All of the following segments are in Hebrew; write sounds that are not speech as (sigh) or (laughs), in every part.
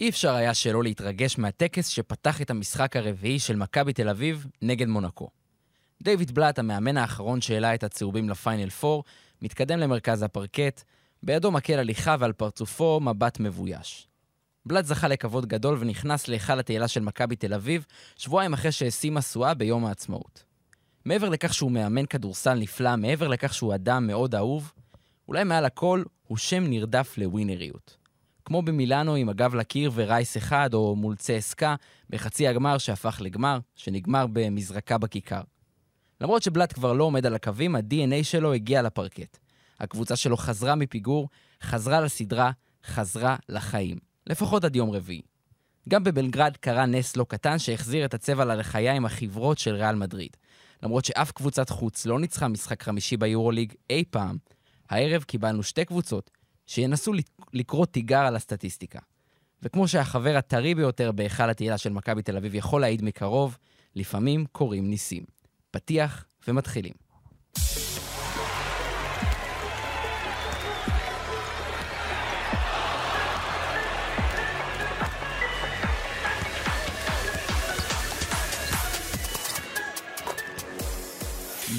אי אפשר היה שלא להתרגש מהטקס שפתח את המשחק הרביעי של מכבי תל אביב נגד מונקו. דיוויד בלאט, המאמן האחרון שהעלה את הצהובים לפיינל 4, מתקדם למרכז הפרקט, בידו מקל הליכה ועל פרצופו מבט מבויש. בלאט זכה לכבוד גדול ונכנס להיכל התהילה של מכבי תל אביב, שבועיים אחרי שהשיא משואה ביום העצמאות. מעבר לכך שהוא מאמן כדורסל נפלא, מעבר לכך שהוא אדם מאוד אהוב, אולי מעל הכל הוא שם נרדף לווינריות. כמו במילאנו עם הגב לקיר ורייס אחד, או מול צסקה, בחצי הגמר שהפך לגמר, שנגמר במזרקה בכיכר. למרות שבלאט כבר לא עומד על הקווים, ה-DNA שלו הגיע לפרקט. הקבוצה שלו חזרה מפיגור, חזרה לסדרה, חזרה לחיים. לפחות עד יום רביעי. גם בבלגרד קרה נס לא קטן שהחזיר את הצבע ללחיים החברות של ריאל מדריד. למרות שאף קבוצת חוץ לא ניצחה משחק חמישי ביורוליג אי פעם, הערב קיבלנו שתי קבוצות שינסו לקרוא תיגר על הסטטיסטיקה. וכמו שהחבר הטרי ביותר בהיכל התהילה של מכבי תל אביב יכול להעיד מקרוב, לפעמים קורים ניסים. פתיח ומתחילים.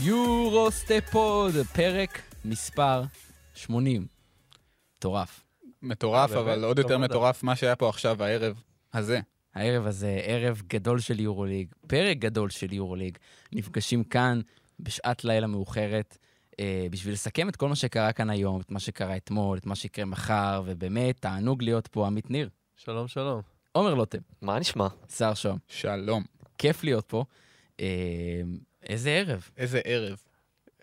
יורוסטפ פוד, פרק מספר 80. מטורף. מטורף, אבל עוד יותר מטורף מה שהיה פה עכשיו, הערב הזה. הערב הזה, ערב גדול של יורוליג, פרק גדול של יורוליג. נפגשים כאן בשעת לילה מאוחרת, אה, בשביל לסכם את כל מה שקרה כאן היום, את מה שקרה אתמול, את מה שיקרה מחר, ובאמת, תענוג להיות פה, עמית ניר. שלום, שלום. עומר לוטם. מה נשמע? שר שוהם. שלום. כיף להיות פה. אה, איזה ערב. איזה ערב.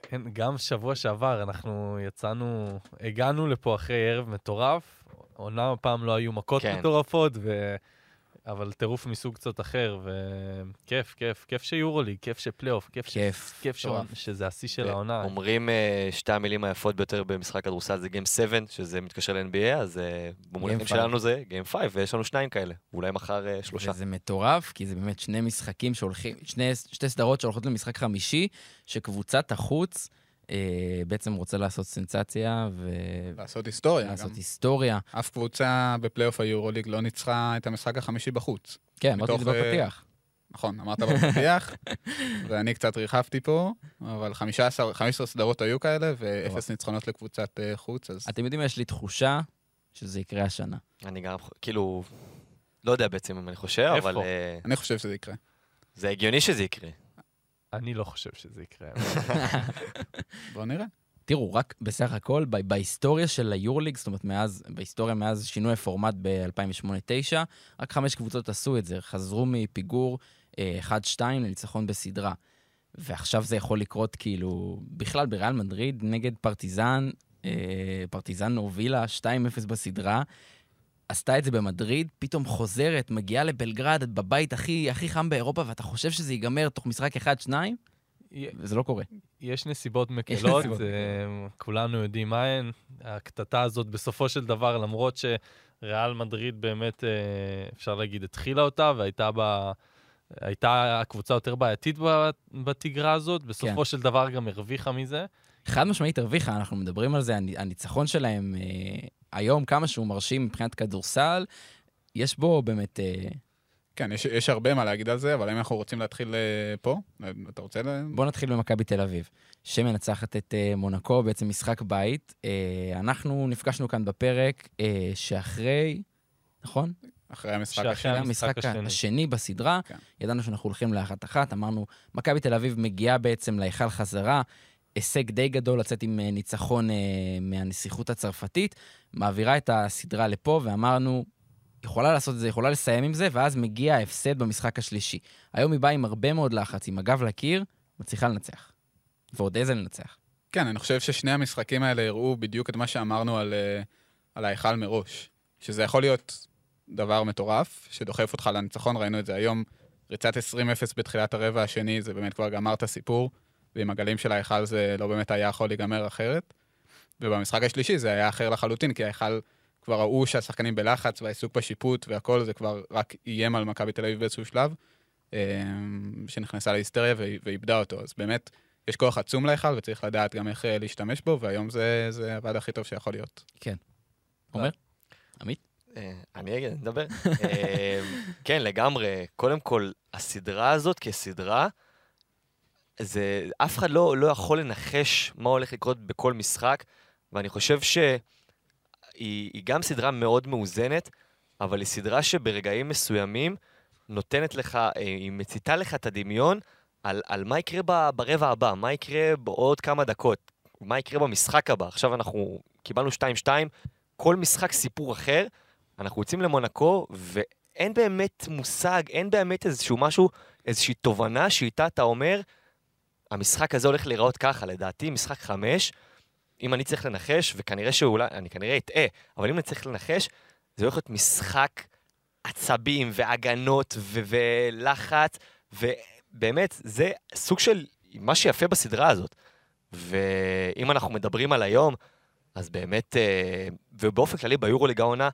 כן, גם שבוע שעבר אנחנו יצאנו, הגענו לפה אחרי ערב מטורף. עונה הפעם לא היו מכות כן. מטורפות, ו... אבל טירוף מסוג קצת אחר, וכיף, כיף, כיף שיורוליג, כיף שפלייאוף, כיף, כיף, כיף ש... שזה השיא של העונה. אומרים uh, שתי המילים היפות ביותר במשחק כדורסל זה Game 7, שזה מתקשר ל-NBA, אז uh, במונחים שלנו זה Game 5, ויש לנו שניים כאלה, אולי מחר uh, שלושה. וזה מטורף, כי זה באמת שני משחקים שהולכים, שני, שתי סדרות שהולכות למשחק חמישי, שקבוצת החוץ... אה, בעצם רוצה לעשות סנסציה ו... לעשות היסטוריה. לעשות גם. היסטוריה. אף קבוצה בפלייאוף היורוליג לא ניצחה את המשחק החמישי בחוץ. כן, אמרתי את זה אה, בפתיח. נכון, אמרת בפתיח, (laughs) ואני קצת ריחפתי פה, אבל 15, 15 סדרות היו כאלה, ואפס ניצחונות לקבוצת uh, חוץ, אז... אתם יודעים, יש לי תחושה שזה יקרה השנה. אני גם, כאילו, לא יודע בעצם אם אני חושב, אבל... איפה? אני חושב שזה יקרה. זה הגיוני שזה יקרה. אני לא חושב שזה יקרה. (laughs) בוא נראה. תראו, רק בסך הכל, בהיסטוריה של היורליג, זאת אומרת, מאז, בהיסטוריה מאז שינוי הפורמט ב-2008-2009, רק חמש קבוצות עשו את זה, חזרו מפיגור 1-2 אה, לניצחון בסדרה. ועכשיו זה יכול לקרות כאילו, בכלל בריאל מדריד נגד פרטיזן, אה, פרטיזן הובילה 2-0 בסדרה, עשתה את זה במדריד, פתאום חוזרת, מגיעה לבלגרד, את בבית הכי, הכי חם באירופה, ואתה חושב שזה ייגמר תוך משחק אחד-שניים? וזה לא קורה. יש נסיבות מקלות, אה, כולנו יודעים מה הן. הקטטה הזאת בסופו של דבר, למרות שריאל מדריד באמת, אה, אפשר להגיד, התחילה אותה, והייתה בה... הייתה הקבוצה יותר בעייתית בתגרה הזאת, בסופו כן. של דבר גם הרוויחה מזה. חד משמעית הרוויחה, אנחנו מדברים על זה, הניצחון שלהם אה, היום, כמה שהוא מרשים מבחינת כדורסל, יש בו באמת... אה... כן, יש, יש הרבה מה להגיד על זה, אבל אם אנחנו רוצים להתחיל אה, פה, אתה רוצה ל... בוא נתחיל במכבי תל אביב, שמנצחת את אה, מונקו, בעצם משחק בית. אה, אנחנו נפגשנו כאן בפרק אה, שאחרי, נכון? אחרי המשחק השני. המשחק השני. השני בסדרה, כן. ידענו שאנחנו הולכים לאחת-אחת, אמרנו, מכבי תל אביב מגיעה בעצם להיכל חזרה, הישג די גדול לצאת עם אה, ניצחון אה, מהנסיכות הצרפתית, מעבירה את הסדרה לפה, ואמרנו, יכולה לעשות את זה, יכולה לסיים עם זה, ואז מגיע ההפסד במשחק השלישי. היום היא באה עם הרבה מאוד לחץ, עם הגב לקיר, מצליחה לנצח. ועוד איזה לנצח. כן, אני חושב ששני המשחקים האלה הראו בדיוק את מה שאמרנו על, אה, על ההיכל מראש. שזה יכול להיות דבר מטורף, שדוחף אותך לניצחון, ראינו את זה היום. ריצת 20-0 בתחילת הרבע השני, זה באמת כבר גמר את הסיפור. ועם הגלים של ההיכל זה לא באמת היה יכול להיגמר אחרת. ובמשחק השלישי זה היה אחר לחלוטין, כי ההיכל כבר ראו שהשחקנים בלחץ והעיסוק בשיפוט והכל, זה כבר רק איים על מכבי תל אביב באיזשהו שלב, אמ, שנכנסה להיסטריה ואיבדה אותו. אז באמת, יש כוח עצום להיכל וצריך לדעת גם איך אה, להשתמש בו, והיום זה, זה עבד הכי טוב שיכול להיות. כן. עומר? עמית? אה, אני אגיד, אני אדבר. (laughs) אה, כן, לגמרי. קודם כל, הסדרה הזאת כסדרה, זה, אף אחד לא, לא יכול לנחש מה הולך לקרות בכל משחק, ואני חושב שהיא היא גם סדרה מאוד מאוזנת, אבל היא סדרה שברגעים מסוימים נותנת לך, אה, היא מציתה לך את הדמיון על, על מה יקרה ב, ברבע הבא, מה יקרה בעוד כמה דקות, מה יקרה במשחק הבא. עכשיו אנחנו קיבלנו 2-2, כל משחק סיפור אחר, אנחנו יוצאים למונקו, ואין באמת מושג, אין באמת איזשהו משהו, איזושהי תובנה שאיתה אתה אומר, המשחק הזה הולך להיראות ככה, לדעתי, משחק חמש, אם אני צריך לנחש, וכנראה שאולי, אני כנראה אטעה, אבל אם אני צריך לנחש, זה הולך להיות משחק עצבים והגנות ו- ולחץ, ובאמת, זה סוג של מה שיפה בסדרה הזאת. ואם אנחנו מדברים על היום, אז באמת, אה, ובאופן כללי ביורוליג העונה,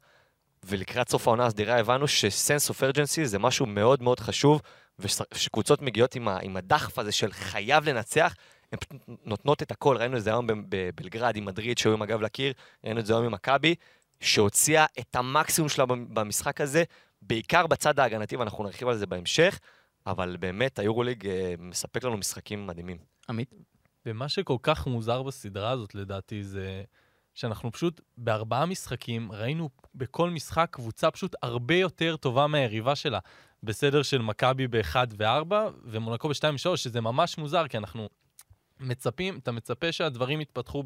ולקראת סוף העונה הסדירה הבנו שסנס אוף ארג'נסי זה משהו מאוד מאוד חשוב, ושקבוצות מגיעות עם, ה, עם הדחף הזה של חייב לנצח, הן פשוט נותנות את הכל. ראינו את זה היום בבלגרד עם מדריד, שהיו עם הגב לקיר, ראינו את זה היום עם מכבי, שהוציאה את המקסימום שלה במשחק הזה, בעיקר בצד ההגנתי, ואנחנו נרחיב על זה בהמשך, אבל באמת היורוליג אה, מספק לנו משחקים מדהימים. עמית? ומה שכל כך מוזר בסדרה הזאת, לדעתי, זה שאנחנו פשוט בארבעה משחקים ראינו בכל משחק קבוצה פשוט הרבה יותר טובה מהיריבה שלה. בסדר של מכבי ב-1 ו-4 ומונקו ב-2 ו-3, שזה ממש מוזר, כי אנחנו מצפים, אתה מצפה שהדברים יתפתחו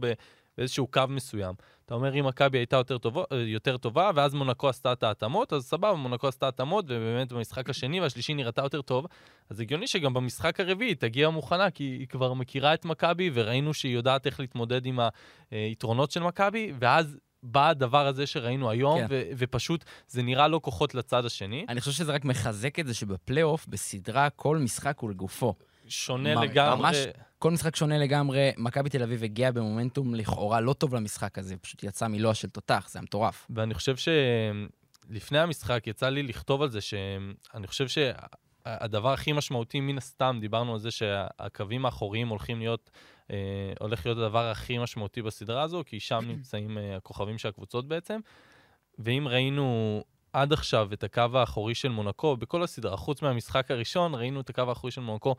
באיזשהו קו מסוים. אתה אומר, אם מכבי הייתה יותר, טובו, יותר טובה, ואז מונקו עשתה את ההתאמות, אז סבבה, מונקו עשתה התאמות, ובאמת במשחק השני והשלישי נראתה יותר טוב, אז הגיוני שגם במשחק הרביעי תגיע מוכנה, כי היא כבר מכירה את מכבי, וראינו שהיא יודעת איך להתמודד עם היתרונות של מכבי, ואז בא הדבר הזה שראינו היום, כן. ו- ופשוט זה נראה לא כוחות לצד השני. אני חושב שזה רק מחזק את זה שבפלייאוף, בסדרה, כל משחק הוא לגופו. שונה מה, לגמרי. ממש, כל משחק שונה לגמרי. מכבי תל אביב הגיעה במומנטום לכאורה לא טוב למשחק הזה, פשוט יצא מלוע של תותח, זה היה מטורף. ואני חושב שלפני המשחק יצא לי לכתוב על זה, שאני חושב שהדבר הכי משמעותי מן הסתם, דיברנו על זה שהקווים האחוריים הולכים להיות, אה, הולך להיות הדבר הכי משמעותי בסדרה הזו, כי שם (clears throat) נמצאים אה, הכוכבים של הקבוצות בעצם. ואם ראינו עד עכשיו את הקו האחורי של מונקו, בכל הסדרה, חוץ מהמשחק הראשון, ראינו את הקו האחורי של מונקו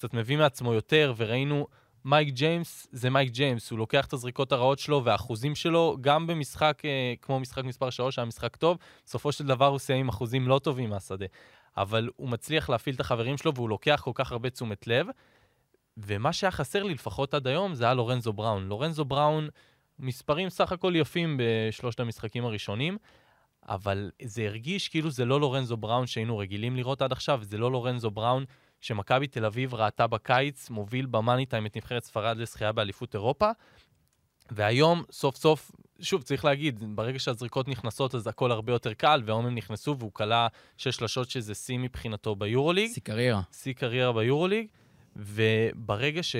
קצת מביא מעצמו יותר, וראינו מייק ג'יימס זה מייק ג'יימס, הוא לוקח את הזריקות הרעות שלו והאחוזים שלו, גם במשחק אה, כמו משחק מספר 3, היה משחק טוב, בסופו של דבר הוא סיים עם אחוזים לא טובים מהשדה. אבל הוא מצליח להפעיל את החברים שלו והוא לוקח כל כך הרבה תשומת לב. ומה שהיה חסר לי, לפחות עד היום, זה היה לורנזו בראון. לורנזו בראון, מספרים סך הכל יפים בשלושת המשחקים הראשונים, אבל זה הרגיש כאילו זה לא לורנזו בראון שהיינו רגילים לראות עד עכשיו, זה לא לורנזו בראון שמכבי תל אביב ראתה בקיץ, מוביל במאני טיים את נבחרת ספרד לזכייה באליפות אירופה. והיום, סוף סוף, שוב, צריך להגיד, ברגע שהזריקות נכנסות אז הכל הרבה יותר קל, והיום הם נכנסו והוא כלה שש שלשות שזה שיא מבחינתו ביורוליג. שיא קריירה. שיא קריירה ביורוליג, וברגע ש...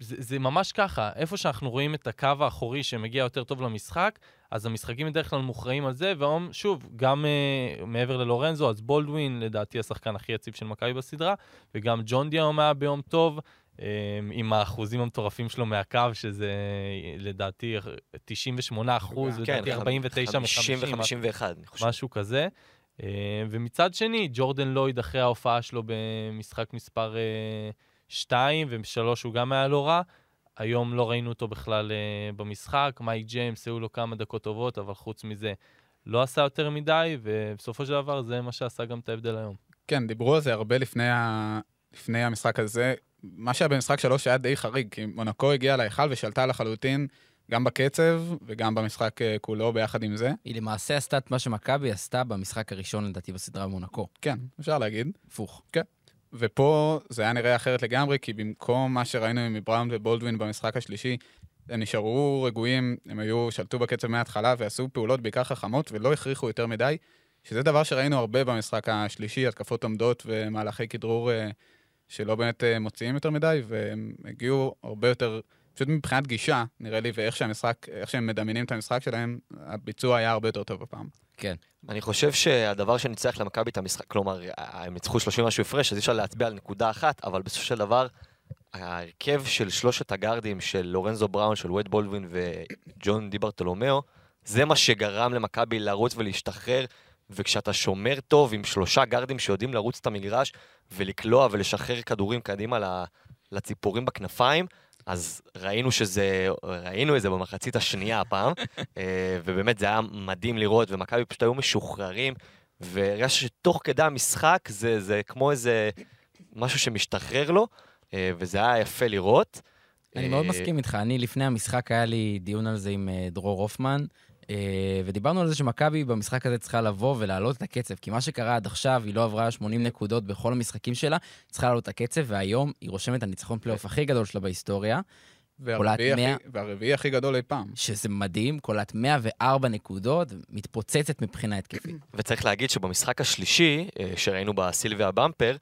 זה, זה ממש ככה, איפה שאנחנו רואים את הקו האחורי שמגיע יותר טוב למשחק, אז המשחקים בדרך כלל מוכרעים על זה, והיום, שוב, גם uh, מעבר ללורנזו, אז בולדווין, לדעתי השחקן הכי יציב של מכבי בסדרה, וגם ג'ון די היום היה ביום טוב, um, עם האחוזים המטורפים שלו מהקו, שזה לדעתי 98 אחוז, כן, לדעתי 49 מ-50. 51, אני חושב. משהו כזה. Uh, ומצד שני, ג'ורדן לויד אחרי ההופעה שלו במשחק מספר 2 ו-3 הוא גם היה לא רע. היום לא ראינו אותו בכלל uh, במשחק, מייק ג'יימס היו לו כמה דקות טובות, אבל חוץ מזה לא עשה יותר מדי, ובסופו של דבר זה מה שעשה גם את ההבדל היום. כן, דיברו על זה הרבה לפני, ה... לפני המשחק הזה. מה שהיה במשחק שלוש היה די חריג, כי מונקו הגיעה להיכל ושלטה לחלוטין, גם בקצב וגם במשחק uh, כולו ביחד עם זה. היא למעשה עשתה את מה שמכבי עשתה במשחק הראשון, לדעתי, בסדרה במונקו. כן, אפשר להגיד. הפוך. כן. ופה זה היה נראה אחרת לגמרי, כי במקום מה שראינו מבראון ובולדווין במשחק השלישי, הם נשארו רגועים, הם היו, שלטו בקצב מההתחלה ועשו פעולות בעיקר חכמות ולא הכריחו יותר מדי, שזה דבר שראינו הרבה במשחק השלישי, התקפות עומדות ומהלכי כדרור אה, שלא באמת אה, מוציאים יותר מדי, והם הגיעו הרבה יותר, פשוט מבחינת גישה, נראה לי, ואיך שהמשחק, איך שהם מדמיינים את המשחק שלהם, הביצוע היה הרבה יותר טוב הפעם. כן. אני חושב שהדבר שניצח למכבי את המשחק, כלומר, הם ניצחו 30 משהו הפרש, אז אי אפשר להצביע על נקודה אחת, אבל בסופו של דבר, ההרכב של שלושת הגארדים של לורנזו בראון, של וייד בולדווין וג'ון דיברטולומיאו, זה מה שגרם למכבי לרוץ ולהשתחרר, וכשאתה שומר טוב עם שלושה גארדים שיודעים לרוץ את המגרש ולקלוע ולשחרר כדורים קדימה לציפורים בכנפיים, אז ראינו שזה, ראינו את זה במחצית השנייה הפעם, אה, ובאמת זה היה מדהים לראות, ומכבי פשוט היו משוחררים, והרגשתי שתוך כדי המשחק זה, זה כמו איזה משהו שמשתחרר לו, אה, וזה היה יפה לראות. אני מאוד מסכים איתך. אני, לפני המשחק, היה לי דיון על זה עם דרור הופמן, אה, ודיברנו על זה שמכבי במשחק הזה צריכה לבוא ולהעלות את הקצב, כי מה שקרה עד עכשיו, היא לא עברה 80 נקודות בכל המשחקים שלה, צריכה להעלות את הקצב, והיום היא רושמת את הניצחון פלייאוף הכי גדול שלה בהיסטוריה. והרביעי 100... הכי, הכי גדול אי פעם. שזה מדהים, קולת 104 נקודות, מתפוצצת מבחינה התקפית. וצריך להגיד שבמשחק השלישי, אה, שראינו בסילביה במפר,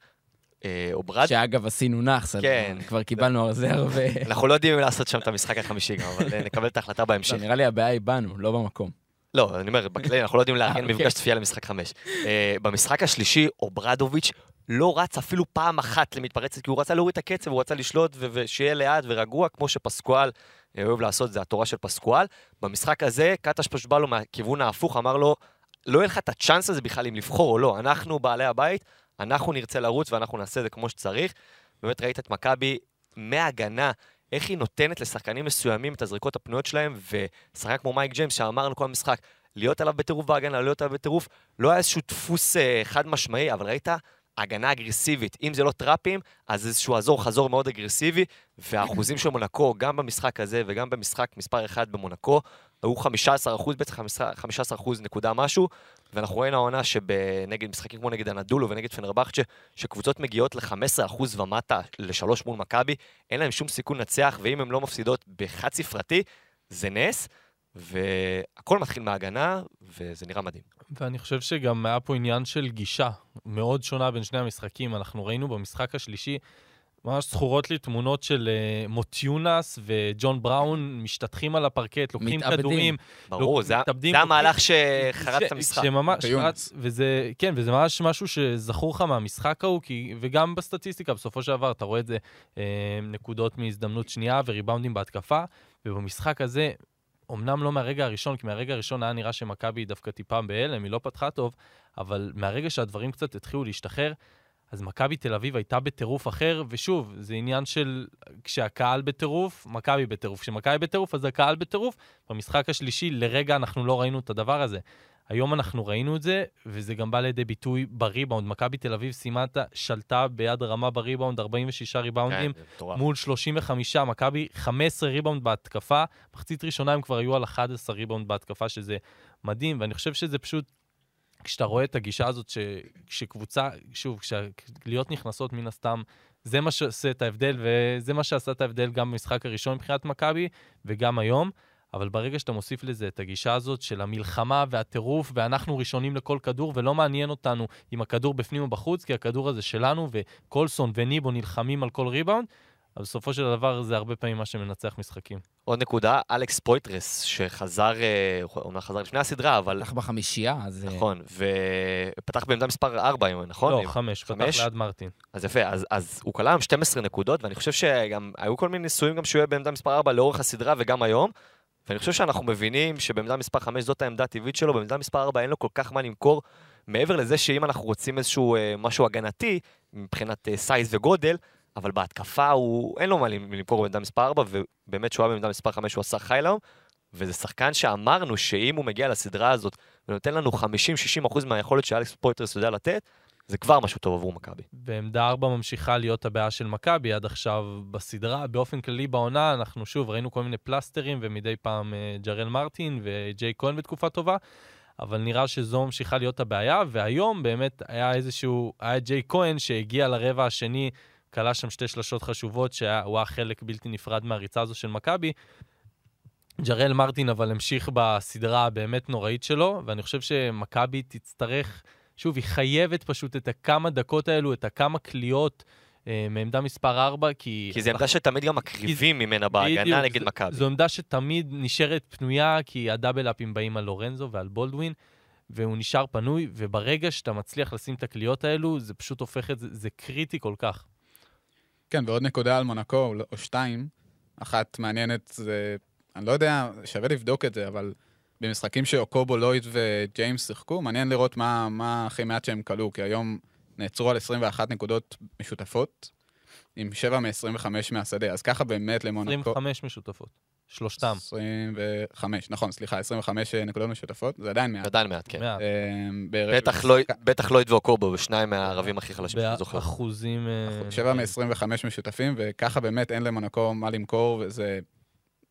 אה, שאגב, עשינו נאחס, כן. כבר קיבלנו על זה הרבה... (laughs) אנחנו לא יודעים אם לעשות שם את המשחק החמישי גם, אבל אה, נקבל את ההחלטה בהמשך. נראה לי הבעיה היא בנו, לא במקום. לא, אני אומר, בכלי אנחנו לא יודעים לארגן אוקיי. מפגש צפייה למשחק חמש. אה, במשחק השלישי, אוברדוביץ' לא רץ אפילו פעם אחת למתפרצת, כי הוא רצה להוריד את הקצב, הוא רצה לשלוט ושיהיה לאט ורגוע, כמו שפסקואל אוהב לעשות, זה התורה של פסקואל. במשחק הזה, קטש פשוט בא לו מהכיוון ההפוך, אמר לו, לא יהיה לך את הצ'אנס הזה בכלל אם לבחור או לא, אנחנו בעלי הבית, אנחנו נרצה לרוץ ואנחנו נעשה את זה כמו שצריך. באמת ראית את מכבי מהגנה, איך היא נותנת לשחקנים מסוימים את הזריקות הפנויות שלהם, ושחקן כמו מייק ג'יימס שאמרנו כל המשחק, להיות עליו בטירוף בהגנה, להיות עליו בטירוף, לא היה איזשהו דפוס אה, חד משמעי, אבל ראית הגנה אגרסיבית. אם זה לא טראפים, אז איזשהו אזור חזור מאוד אגרסיבי, והאחוזים של מונקו, גם במשחק הזה וגם במשחק מספר 1 במונקו, היו 15 אחוז, בעצם 15 אחוז נקודה משהו, ואנחנו רואים העונה שנגד משחקים כמו נגד הנדולו ונגד פנרבכצ'ה, שקבוצות מגיעות ל-15 אחוז ומטה לשלוש מול מכבי, אין להם שום סיכון לנצח, ואם הן לא מפסידות בחד ספרתי, זה נס. והכל מתחיל מההגנה, וזה נראה מדהים. ואני חושב שגם היה פה עניין של גישה מאוד שונה בין שני המשחקים. אנחנו ראינו במשחק השלישי, ממש זכורות לי תמונות של uh, מוטיונס וג'ון בראון משתטחים על הפרקט, לוקחים מתאבדים. כדורים. ברור, זה, מתאבדים, זה המהלך שחרץ את (laughs) המשחק. שממש, שרץ, וזה, כן, וזה ממש משהו שזכור לך מהמשחק ההוא, כי, וגם בסטטיסטיקה, בסופו של דבר, אתה רואה את זה, uh, נקודות מהזדמנות שנייה וריבאונדים בהתקפה, ובמשחק הזה, אמנם לא מהרגע הראשון, כי מהרגע הראשון היה נראה שמכבי דווקא טיפה בהלם, היא לא פתחה טוב, אבל מהרגע שהדברים קצת התחילו להשתחרר, אז מכבי תל אביב הייתה בטירוף אחר, ושוב, זה עניין של כשהקהל בטירוף, מכבי בטירוף. כשמכבי בטירוף, אז הקהל בטירוף. במשחק השלישי, לרגע אנחנו לא ראינו את הדבר הזה. היום אנחנו ראינו את זה, וזה גם בא לידי ביטוי בריבאונד. מכבי תל אביב סיימה שלטה ביד רמה בריבאונד, 46 ריבאונדים כן, מול 35, מכבי 15 ריבאונד בהתקפה. מחצית ראשונה הם כבר היו על 11 ריבאונד בהתקפה, שזה מדהים, ואני חושב שזה פשוט כשאתה רואה את הגישה הזאת, שקבוצה, שוב, כשקליות נכנסות מן הסתם, זה מה שעושה את ההבדל, וזה מה שעשה את ההבדל גם במשחק הראשון מבחינת מכבי, וגם היום. אבל ברגע שאתה מוסיף לזה את הגישה הזאת של המלחמה והטירוף, ואנחנו ראשונים לכל כדור, ולא מעניין אותנו אם הכדור בפנים או בחוץ, כי הכדור הזה שלנו, וקולסון וניבו נלחמים על כל ריבאונד, אבל בסופו של דבר זה הרבה פעמים מה שמנצח משחקים. עוד נקודה, אלכס פויתרס, שחזר, אה, הוא אומנם חזר לפני הסדרה, אבל... פתח בחמישייה, אז... אה, נכון, ופתח בעמדה מספר 4 היום, נכון? לא, 5, פתח ליד מרטין. אז יפה, אז, אז הוא כלל עם 12 נקודות, ואני חושב שגם היו כל מיני ניסויים גם שהוא יהיה בעמדה מספר 4 לאורך הסדרה וגם היום. ואני חושב שאנחנו מבינים שבעמדה מספר 5 זאת העמדה הטבעית שלו, בעמדה מספר 4 אין לו כל כך מה למכור, מעבר לזה שאם אנחנו רוצים איזשהו אה, משהו הגנתי, מבחינת אה, size וגודל, אבל בהתקפה הוא, אין לו מה למכור בעמדה מספר 4, ובאמת שהוא היה בעמדה מספר 5 הוא עשה חי היום, וזה שחקן שאמרנו שאם הוא מגיע לסדרה הזאת ונותן לנו 50-60% מהיכולת שאלכס פויטרס יודע לתת, זה כבר משהו טוב עבור מכבי. בעמדה 4 ממשיכה להיות הבעיה של מכבי עד עכשיו בסדרה. באופן כללי בעונה, אנחנו שוב ראינו כל מיני פלסטרים ומדי פעם uh, ג'רל מרטין וג'יי כהן בתקופה טובה, אבל נראה שזו ממשיכה להיות הבעיה, והיום באמת היה איזשהו, היה ג'יי כהן שהגיע לרבע השני, כלה שם שתי שלשות חשובות, שהוא היה חלק בלתי נפרד מהריצה הזו של מכבי. ג'רל מרטין אבל המשיך בסדרה הבאמת נוראית שלו, ואני חושב שמכבי תצטרך... שוב, היא חייבת פשוט את הכמה דקות האלו, את הכמה קליעות. אה, מעמדה מספר 4, כי... כי זו עמדה שתמיד גם מקריבים ממנה בהגנה נגד מכבי. זו עמדה שתמיד נשארת פנויה, כי הדאבל-אפים באים על לורנזו ועל בולדווין, והוא נשאר פנוי, וברגע שאתה מצליח לשים את הקליעות האלו, זה פשוט הופך את זה, זה קריטי כל כך. כן, ועוד נקודה על מונקו, או שתיים. אחת מעניינת, זה... אני לא יודע, שווה לבדוק את זה, אבל במשחקים שאוקובו, לויד וג'יימס שיחקו, מעניין לראות מה, מה הכי מעט שהם כלו, כי היום נעצרו על 21 נקודות משותפות, עם 7 מ-25 מהשדה, אז ככה באמת למונקו... 25 משותפות. שלושתם. 25, נכון, סליחה, 25 נקודות משותפות, זה עדיין מעט. עדיין מעט, כן. מעט. אמ, בר- בטח לא- בטח לויד ואוקורבו, שניים מהערבים הכי חלשים שאני זוכר. באחוזים... אה, 7 מ-25 משותפים, וככה באמת אין למונקו מה למכור, וזה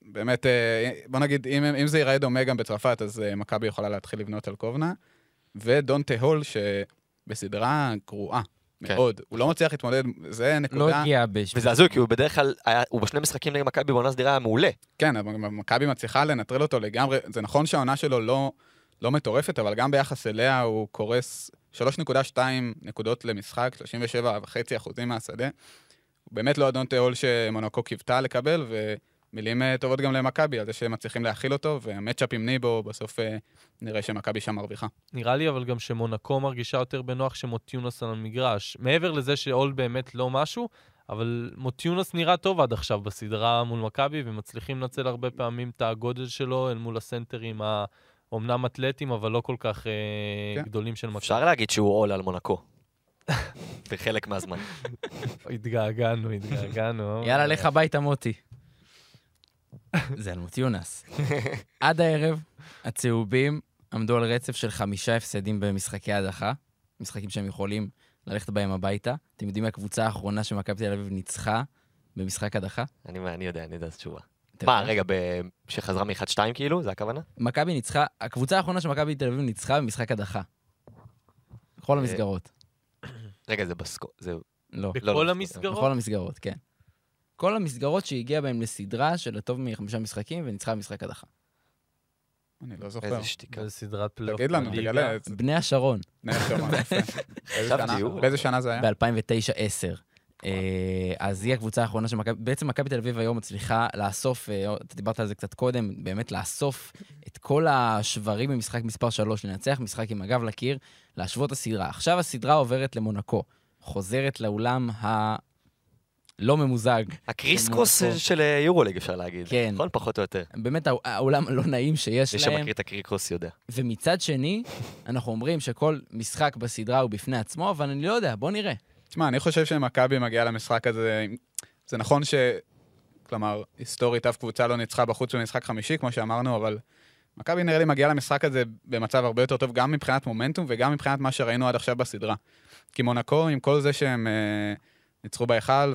באמת, אה, בוא נגיד, אם, אם זה ייראה דומה גם בצרפת, אז אה, מכבי יכולה להתחיל לבנות על קובנה. ודונטה הול, שבסדרה גרועה כן. מאוד, הוא לא מצליח להתמודד, זה לא נקודה... הגיע בש... וזה הזוי, כי הוא בדרך כלל, היה- הוא בשני משחקים נגד מכבי בעונה סדירה היה מעולה. כן, אבל מכבי מצליחה לנטרל אותו לגמרי. זה נכון שהעונה שלו לא, לא מטורפת, אבל גם ביחס אליה הוא קורס 3.2 נקודות למשחק, 37.5 אחוזים מהשדה. הוא באמת לא אדון תיאול שמונקו קיוותה לקבל, ומילים אה, טובות גם למכבי על זה שהם מצליחים להכיל אותו, והמצ'אפ עם ניבו, בסוף אה, נראה שמכבי שם מרוויחה. נראה לי אבל גם שמונקו מרגישה יותר בנוח שמוטיונס על המגרש. מעבר לזה שאול באמת לא משהו, אבל מוטיונס נראה טוב עד עכשיו בסדרה מול מכבי, ומצליחים לנצל הרבה פעמים את הגודל שלו אל מול הסנטרים האומנם אתלטים, אבל לא כל כך אה, כן. גדולים של מכבי. אפשר להגיד שהוא עול על מונקו. (laughs) בחלק מהזמן. התגעגענו, התגעגענו. יאללה, לך הביתה, מוטי. זה אלמוט יונס. עד הערב, הצהובים עמדו על רצף של חמישה הפסדים במשחקי הדחה, משחקים שהם יכולים ללכת בהם הביתה. אתם יודעים מי הקבוצה האחרונה שמכבי תל אביב ניצחה במשחק הדחה? אני אני יודע, אני יודע את התשובה. מה? רגע, ב- שחזרה מ-1-2 כאילו? זה הכוונה? מכבי ניצחה, הקבוצה האחרונה שמכבי תל אביב ניצחה במשחק הדחה. בכל אה, המסגרות. רגע, זה בסקו... זה... לא. לא, בכל לא, המסגרות? בכל המסגרות, כן. כל המסגרות שהגיעה בהן לסדרה של הטוב מחמישה משחקים וניצחה במשחק הדחה. אני לא זוכר. איזה שתיקה. זה סדרת פלייאוף. תגיד לנו. תגלה. בני השרון, בני השרון, (laughs) יפה. באיזה שנה- זה היה? ב-2009-10. אז היא הקבוצה האחרונה שמכבי, בעצם מכבי תל אביב היום מצליחה לאסוף, אה, אתה דיברת על זה קצת קודם, באמת לאסוף את כל השברים במשחק מספר 3, לנצח משחק עם הגב לקיר, להשוות את הסדרה. עכשיו הסדרה עוברת למונקו, חוזרת לאולם הלא ממוזג. הקריסקוס מונקו. של אה, יורוליג, אפשר להגיד. כן. נכון? פחות או יותר. באמת האולם הלא נעים שיש מי להם. שמכיר את הקריקוס יודע. ומצד שני, אנחנו אומרים שכל משחק בסדרה הוא בפני עצמו, אבל אני לא יודע, בוא נראה. תשמע, אני חושב שמכבי מגיעה למשחק הזה, זה נכון ש... כלומר, היסטורית אף קבוצה לא ניצחה בחוץ במשחק חמישי, כמו שאמרנו, אבל מכבי נראה לי מגיעה למשחק הזה במצב הרבה יותר טוב, גם מבחינת מומנטום וגם מבחינת מה שראינו עד עכשיו בסדרה. כי מונקו, עם כל זה שהם אה, ניצחו בהיכל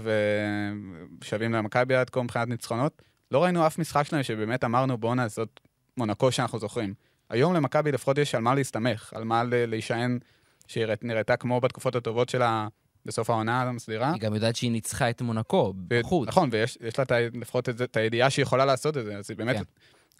ושווים למכבי עד כה מבחינת ניצחונות, לא ראינו אף משחק שלהם שבאמת אמרנו, בואנה, זאת מונקו שאנחנו זוכרים. היום למכבי לפחות יש על מה להסתמך, על מה להישען, שהיא נראתה כמו בתקופות הטובות שלה בסוף העונה הסדירה. היא גם יודעת שהיא ניצחה את מונקו בחוץ. נכון, ויש יש לה לפחות את הידיעה שהיא יכולה לעשות את זה, אז היא באמת... כן.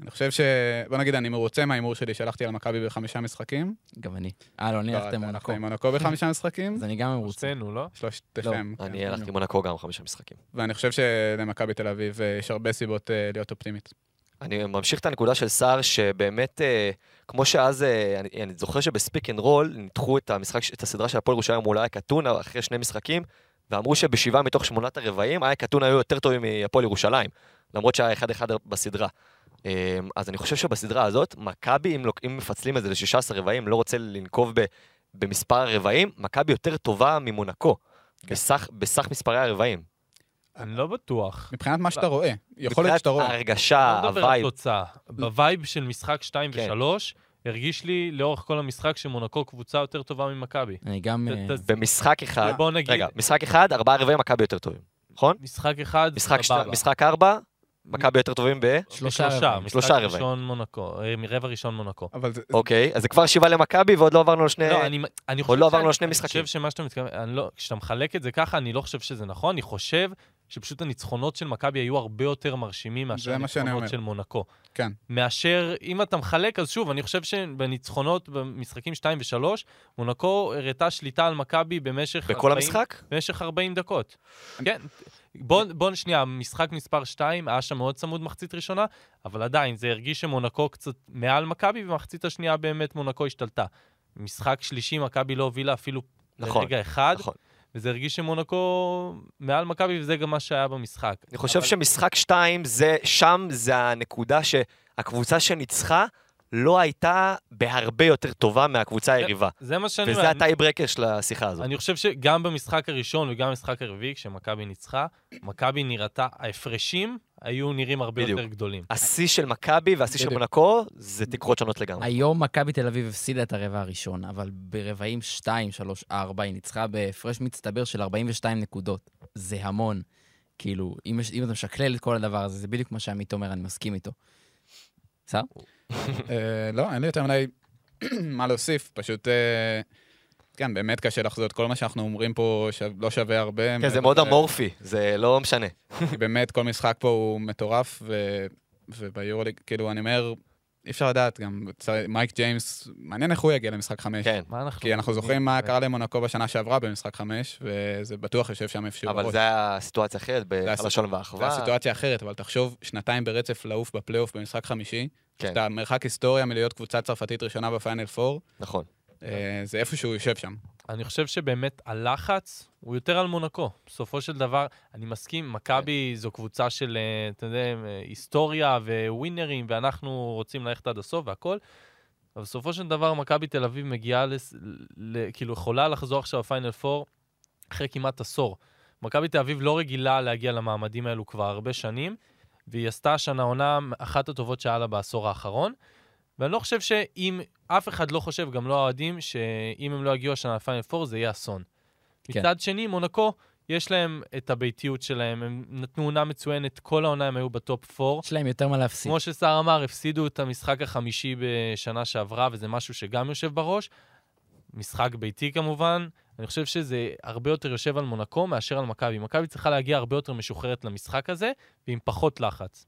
אני חושב ש... בוא נגיד, אני מרוצה מההימור שלי שהלכתי על מכבי בחמישה משחקים. גם אני. אה, לא, אני לא, הלכתי עם אתה מונקו. עם מונקו בחמישה משחקים, אז אני גם מרוצה. שלושתנו, לא? שלושתכם. כן. אני הלכתי עם מונקו גם חמישה משחקים. ואני חושב שלמכבי תל אביב אה, יש הרבה סיבות אה, להיות אופטימית. אני ממשיך את הנקודה של סער, שבאמת, אה, כמו שאז, אני, אני זוכר שבספיק אנד רול, ניתחו את המשחק, את הסדרה של הפועל ירושלים מול אייק אתונה אחרי שני משחקים, ואמרו שבשבעה מתוך שמונת הרבעים, אייק אתונה היו יותר טובים מהפועל ירושלים, למרות שהיה 1-1 בסדרה. אה, אז אני חושב שבסדרה הזאת, מכבי, אם, לוק- אם מפצלים את זה ל-16 רבעים, לא רוצה לנקוב ב, במספר הרבעים, מכבי יותר טובה ממונקו, בסך, בסך מספרי הרבעים. אני לא בטוח. מבחינת מה שאתה רואה, יכול להיות שאתה מבחינת רואה. ההרגשה, לא מדבר על ה-vibe, תוצאה. ב-vibe של משחק 2 כן. ו-3, הרגיש לי לאורך כל המשחק שמונקו קבוצה יותר טובה ממכבי. אני גם... ת- אה, ת- במשחק אחד, בוא נגיד, רגע, משחק אחד, ארבעה רבעים, מכבי יותר טובים, נכון? משחק אחד, משחק, שת... סבבה. משחק ארבע, מכבי יותר טובים ב... שלושה שלושה, רבעים. משחק שלושה רבעים. ראשון מונקו, אה, מרבע ראשון מונקו. אבל זה... אוקיי, אז זה כבר שבעה למכבי ועוד לא עברנו על שני... לא, אני, אני עוד חושב לא עברנו על שני אני משחקים. חושב שמה שאתה מתכוון, אני לא, כשאתה מחלק את זה ככה, אני לא חושב שזה נכון, אני חושב שפשוט הניצחונות של מכבי היו הרבה יותר מרשימים מאשר. הניצחונות של מונקו. כן. מאשר, אם אתה מחלק, אז שוב, אני חושב שבניצחונות במשחקים 2 ו-3, מונקו הראתה שליטה על מכבי במשך... בכל 40 המשחק? במשך 40 דקות. כן. בוא, בוא שנייה, משחק מספר 2 היה שם מאוד צמוד מחצית ראשונה, אבל עדיין, זה הרגיש שמונקו קצת מעל מכבי, ובמחצית השנייה באמת מונקו השתלטה. משחק שלישי, מכבי לא הובילה אפילו נכון, לרגע אחד, נכון. וזה הרגיש שמונקו מעל מכבי, וזה גם מה שהיה במשחק. אני חושב אבל- שמשחק שתיים, זה, שם זה הנקודה שהקבוצה שניצחה לא הייתה בהרבה יותר טובה מהקבוצה היריבה. זה מה שאני וזה הטייברקר של השיחה הזאת. אני חושב שגם במשחק הראשון וגם במשחק הרביעי, כשמכבי ניצחה, מכבי נראתה, ההפרשים היו נראים הרבה בדיוק. יותר גדולים. השיא של מכבי והשיא של. מונקו זה תקרות שונות לגמרי. היום מכבי תל אביב הפסידה את הרבע הראשון, אבל ברבעים 2, 3, 4 היא ניצחה בהפרש מצטבר של 42 נקודות. זה המון. כאילו, אם, יש- אם אתה משקלל את כל הדבר הזה, זה בדיוק מה שעמית אומר, אני מסכים איתו. בסדר? אה, לא, אין לי יותר מדי (clears throat) מה להוסיף, פשוט... אה, כן, באמת קשה לחזות. כל מה שאנחנו אומרים פה שו- לא שווה הרבה. כן, זה מאוד אמורפי, זה לא משנה. באמת, כל משחק פה הוא מטורף, ו... וביורוליג, כאילו, אני אומר, אי אפשר לדעת, גם מייק ג'יימס, מעניין איך הוא יגיע למשחק חמש. כן, מה אנחנו... כי אנחנו זוכרים מה קרה למונקו בשנה שעברה במשחק חמש, וזה בטוח יושב שם איפשהו אבל בראש. זה היה סיטואציה אחרת הסיט- בחלשון זו ואחווה. הסיטואציה אחרת, אבל תחשוב, שנתיים ברצף לעוף בפלייאוף במשחק חמישי, כן, שאתה מרחק היסטוריה מלהיות קבוצה צרפתית ראשונה בפיינל פור, נכון. אה, זה איפשהו יושב שם. אני חושב שבאמת הלחץ הוא יותר על מונקו. בסופו של דבר, אני מסכים, מכבי זו קבוצה של, אה, אתה יודע, אה, היסטוריה וווינרים, ואנחנו רוצים ללכת עד הסוף והכל. אבל בסופו של דבר, מכבי תל אביב מגיעה, לס... ל... כאילו, יכולה לחזור עכשיו לפיינל 4 אחרי כמעט עשור. מכבי תל אביב לא רגילה להגיע למעמדים האלו כבר הרבה שנים, והיא עשתה השנה עונה אחת הטובות שהיה לה בעשור האחרון. ואני לא חושב שאם, אף אחד לא חושב, גם לא האוהדים, שאם הם לא יגיעו השנה לפיינל 4 זה יהיה אסון. כן. מצד שני, מונקו, יש להם את הביתיות שלהם, הם נתנו עונה מצוינת, כל העונה הם היו בטופ 4. יש להם יותר מה להפסיד. כמו שסער אמר, הפסידו את המשחק החמישי בשנה שעברה, וזה משהו שגם יושב בראש. משחק ביתי כמובן, אני חושב שזה הרבה יותר יושב על מונקו מאשר על מכבי. מכבי צריכה להגיע הרבה יותר משוחררת למשחק הזה, ועם פחות לחץ.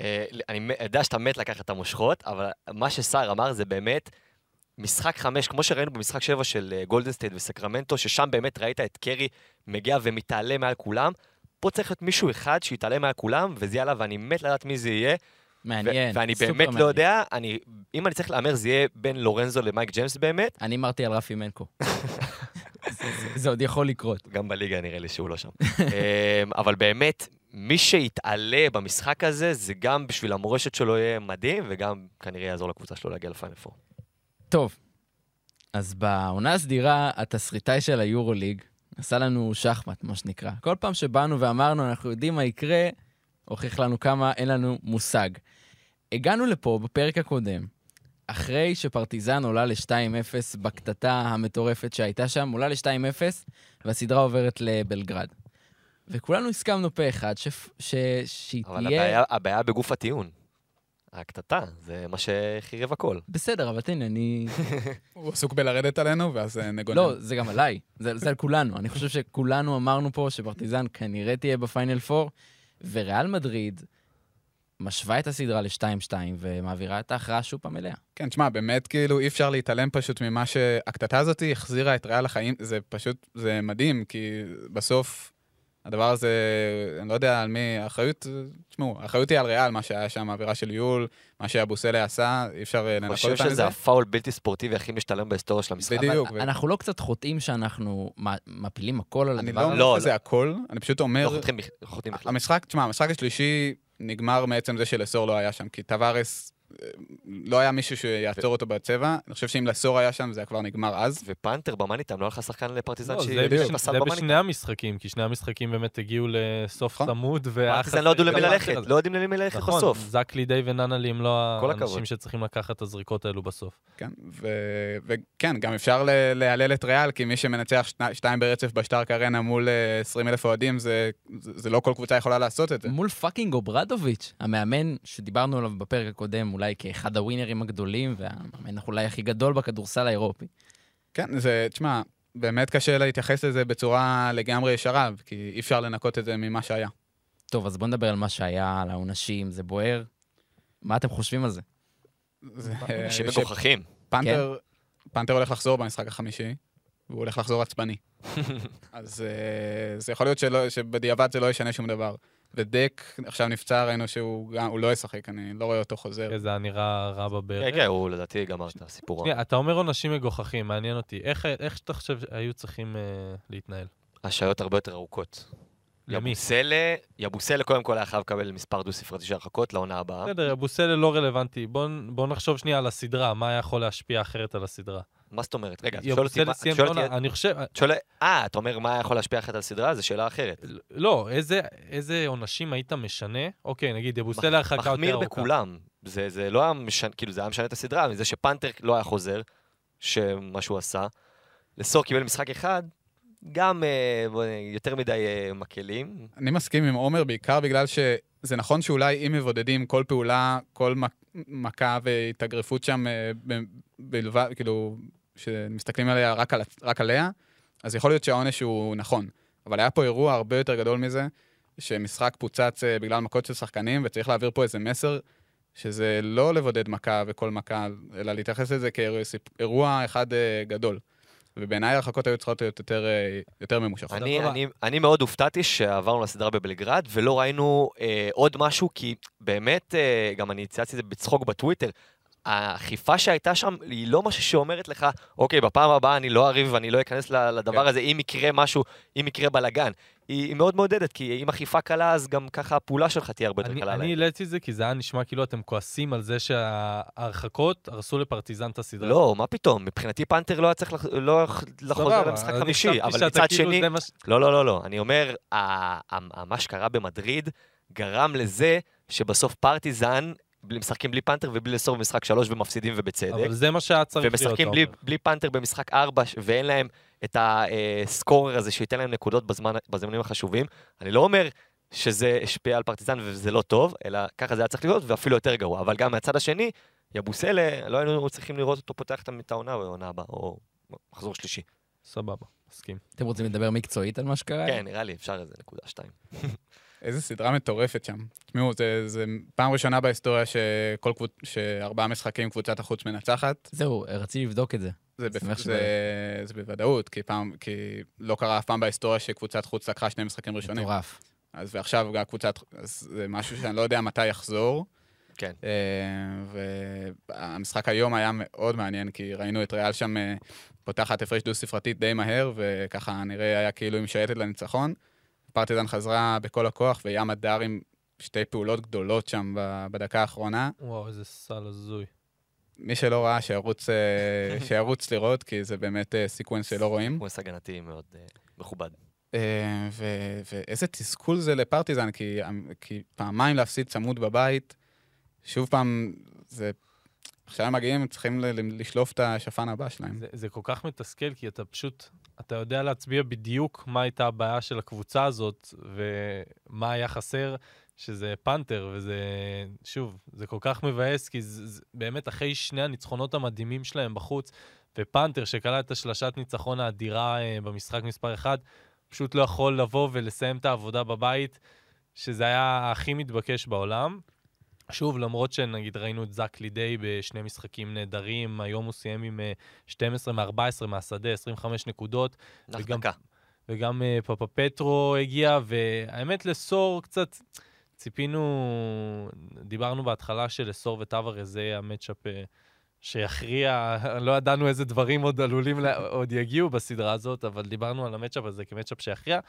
אה, אני יודע שאתה מת לקחת את המושכות, אבל מה שסער אמר זה באמת משחק חמש, כמו שראינו במשחק שבע של אה, גולדן סטייט וסקרמנטו, ששם באמת ראית את קרי מגיע ומתעלה מעל כולם. פה צריך להיות מישהו אחד שיתעלה מעל כולם, וזה עליו, ואני מת לדעת מי זה יהיה. מעניין. ואני באמת לא מעניין. יודע, אני, אם אני צריך להמר, זה יהיה בין לורנזו למייק ג'יימס באמת. אני אמרתי על רפי מנקו. (laughs) זה- זה- זה עוד יכול לקרות. גם בליגה נראה לי שהוא לא שם. (laughs) אמ, אבל באמת, מי שיתעלה במשחק הזה, זה גם בשביל המורשת שלו יהיה מדהים, וגם כנראה יעזור לקבוצה שלו להגיע לפיינל פור. טוב, אז בעונה הסדירה, התסריטאי של היורוליג עשה לנו שחמט, מה שנקרא. כל פעם שבאנו ואמרנו, אנחנו יודעים מה יקרה, הוכיח לנו כמה אין לנו מושג. הגענו לפה בפרק הקודם, אחרי שפרטיזן עולה ל-2-0 בקטטה המטורפת שהייתה שם, עולה ל-2-0, והסדרה עוברת לבלגרד. וכולנו הסכמנו פה אחד ש... ש... שהיא אבל תהיה... הבעיה, הבעיה בגוף הטיעון. הקטטה, זה מה שחירב הכל. בסדר, אבל תן, אני... (laughs) הוא עסוק בלרדת עלינו, ואז אה, נגונן. לא, זה גם עליי, זה, זה על כולנו. אני חושב שכולנו אמרנו פה שפרטיזן כנראה תהיה בפיינל 4, וריאל מדריד משווה את הסדרה ל-2-2 ומעבירה את ההכרעה שוב פעם אליה. כן, תשמע, באמת כאילו אי אפשר להתעלם פשוט ממה שהקטטה הזאת החזירה את ריאל לחיים, זה פשוט, זה מדהים, כי בסוף הדבר הזה, אני לא יודע על מי, האחריות, תשמעו, האחריות היא על ריאל, מה שהיה שם, האווירה של יול, מה שאבוסלה עשה, אי אפשר אה, אני לנקות חושב אותה שזה מזה. הפאול בלתי ספורטיבי הכי משתלם בהיסטוריה של המשחק. בדיוק. אבל ו- אנחנו לא קצת חוטאים שאנחנו מפילים הכל על אני הדבר לא הזה? אומר לא, שזה הכל, אני פשוט אומר, לא חותכים בכלל. המשחק, תשמע, המשחק השלישי נגמר מעצם זה שלסור לא היה שם, כי טווארס, לא היה מישהו שיעצור אותו בצבע. אני חושב שאם לסור היה שם, זה היה כבר נגמר אז. ופנתר במאניטיים, לא היה לך שחקן לפרטיזן לא. בשני- בסל זה. בשני המשחקים, כי שני המשחקים באמת הגיעו לסוף נכון. צמוד, פרטיזן לא ידעו למי ללכת. לא יודעים למי ללכת נכון, בסוף. זק לדיי ונאנלי הם לא האנשים. שצריכים לקחת את הזריקות האלו בסוף. כן, ו- וכן, גם אפשר ל- להלל את ריאל, כי מי שמנצח שתיים ברצף בשטארק ארנה מול אה, 20 אלף אוהדים, זה, זה, זה לא כל קבוצה יכולה לעשות את זה. מול fucking אוברדוביץ', המאמן שדיברנו עליו בפרק הקודם, אולי כאחד הווינרים הגדולים, והמאמן אולי הכי גדול בכדורסל האירופי. כן, זה, תשמע, באמת קשה להתייחס לזה בצורה לגמרי ישרה, כי אי אפשר לנקות את זה ממה שהיה. טוב, אז בואו נדבר על מה שהיה, על העונשים, זה בוער. מה אתם חושבים על זה? זה, אנשים מגוחכים. שפנתר פנתר הולך לחזור במשחק החמישי, והוא הולך לחזור עצבני. (laughs) אז אה, זה יכול להיות שלא, שבדיעבד זה לא ישנה שום דבר. ודק עכשיו נפצע, ראינו שהוא גם, הוא לא ישחק, אני לא רואה אותו חוזר. זה היה נראה רע בברך. כן, כן, הוא לדעתי גמר את הסיפור. שנייה, אתה אומר עונשים מגוחכים, מעניין אותי. איך איך אתה חושב היו צריכים אה, להתנהל? השעיות הרבה יותר ארוכות. למי? יבוסלה, יבוסלה קודם כל היה חייב לקבל מספר דו-ספרתי של הרחקות לעונה הבאה. בסדר, אבוסלה לא רלוונטי. בוא, בוא נחשוב שנייה על הסדרה, מה יכול להשפיע אחרת על הסדרה. מה זאת אומרת? רגע, שואל אותי, שואל אותי- אני חושב... אתה שואל- אה, אתה אומר מה יכול להשפיע אחרת על הסדרה? זו שאלה אחרת. לא, איזה, איזה עונשים היית משנה? אוקיי, נגיד, יבוסלה הרחקה יותר ארוכה. מחמיר בכולם. זה, זה לא היה משנה, כאילו זה היה משנה את הסדרה, מזה שפנתר לא היה חוזר, שמה שהוא עשה. לסור קיבל משחק אחד, גם אה, יותר מדי אה, מקלים. אני מסכים עם עומר בעיקר בגלל שזה נכון שאולי אם מבודדים כל פעולה, כל מק- מכה והתאגרפות שם אה, ב- בלבד, כאילו, שמסתכלים עליה רק, על, רק עליה, אז יכול להיות שהעונש הוא נכון. אבל היה פה אירוע הרבה יותר גדול מזה, שמשחק פוצץ אה, בגלל מכות של שחקנים, וצריך להעביר פה איזה מסר, שזה לא לבודד מכה וכל מכה, אלא להתייחס לזה כאירוע אחד אה, גדול. ובעיניי ההרחקות היו צריכות להיות יותר, אה, יותר ממושכות. אני. אני, אני מאוד הופתעתי שעברנו לסדרה בבלגרד, ולא ראינו אה, עוד משהו, כי באמת, אה, גם אני צייצתי את זה בצחוק בטוויטר, האכיפה שהייתה שם היא לא משהו שאומרת לך, אוקיי, בפעם הבאה אני לא אריב ואני לא אכנס לדבר כן. הזה, אם יקרה משהו, אם יקרה בלאגן. היא, היא מאוד מעודדת, כי אם אכיפה קלה, אז גם ככה הפעולה שלך תהיה הרבה יותר קלה. אני. העליתי את זה כי זה היה נשמע כאילו אתם כועסים על זה שההרחקות הרסו לפרטיזן את הסדרה. לא, מה פתאום, מבחינתי פנתר לא היה צריך לח- לא לחוזר למשחק חמישי, אבל מצד כאילו שני... לא, לא, לא, לא. אני אומר, מה שקרה במדריד גרם לזה שבסוף פרטיזן משחקים בלי פנתר ובלי לסור במשחק שלוש ומפסידים ובצדק. אבל זה מה שהיה צריך להיות. ומשחקים בלי. בלי פנתר במשחק ארבע ש- ואין להם את הסקורר הזה שייתן להם נקודות בזמן, בזמנים החשובים. אני לא אומר שזה השפיע על פרטיזן וזה לא טוב, אלא ככה זה היה צריך להיות ואפילו יותר גרוע. אבל גם מהצד השני, יבוסלה, לא היינו צריכים לראות אותו פותח את העונה בעונה הבאה, או מחזור שלישי. סבבה, מסכים. אתם רוצים לדבר מקצועית על מה שקרה? כן, נראה לי, אפשר איזה נקודה שתיים. איזה סדרה מטורפת שם. תשמעו, זה, זה פעם ראשונה בהיסטוריה שכל קבוצ... שארבעה משחקים קבוצת החוץ מנצחת. זהו, רציתי לבדוק את זה. זה, בפ... זה, זה בוודאות, כי, פעם, כי לא קרה אף פעם בהיסטוריה שקבוצת חוץ לקחה שני משחקים ראשונים. מטורף. אז ועכשיו גם קבוצת... אז זה משהו שאני לא יודע מתי יחזור. כן. אה, והמשחק היום היה מאוד מעניין, כי ראינו את ריאל שם אה, פותחת הפרש דו-ספרתית די מהר, וככה נראה היה כאילו היא משייטת לניצחון. פרטיזן חזרה בכל הכוח, וים מדר עם שתי פעולות גדולות שם בדקה האחרונה. וואו, איזה סל הזוי. מי שלא ראה, שירוץ, אה, (laughs) שירוץ לראות, כי זה באמת אה, sequence שלא רואים. sequence הגנתי מאוד אה, מכובד. ו- ואיזה תסכול זה לפרטיזן, כי, כי פעמיים להפסיד צמוד בבית, שוב פעם, זה... עכשיו הם מגיעים, הם צריכים לשלוף את השפן הבא שלהם. זה, זה כל כך מתסכל, כי אתה פשוט, אתה יודע להצביע בדיוק מה הייתה הבעיה של הקבוצה הזאת, ומה היה חסר, שזה פנתר, וזה, שוב, זה כל כך מבאס, כי זה, זה באמת אחרי שני הניצחונות המדהימים שלהם בחוץ, ופנתר שקלע את השלשת ניצחון האדירה אה, במשחק מספר 1, פשוט לא יכול לבוא ולסיים את העבודה בבית, שזה היה הכי מתבקש בעולם. שוב, למרות שנגיד ראינו את זאק לידי בשני משחקים נהדרים, היום הוא סיים עם אה, 12 מ-14 מהשדה, 25 נקודות, וגם-. וגם uh, פאפה פטרו הגיע, והאמת לסור קצת ציפינו, דיברנו בהתחלה שלסור וטווארז זה יהיה המצ'אפ אה, שיכריע, (laughs) לא ידענו איזה דברים עוד עלולים, לה, (laughs) עוד יגיעו בסדרה הזאת, אבל דיברנו על המצ'אפ הזה כמצ'אפ שיכריע,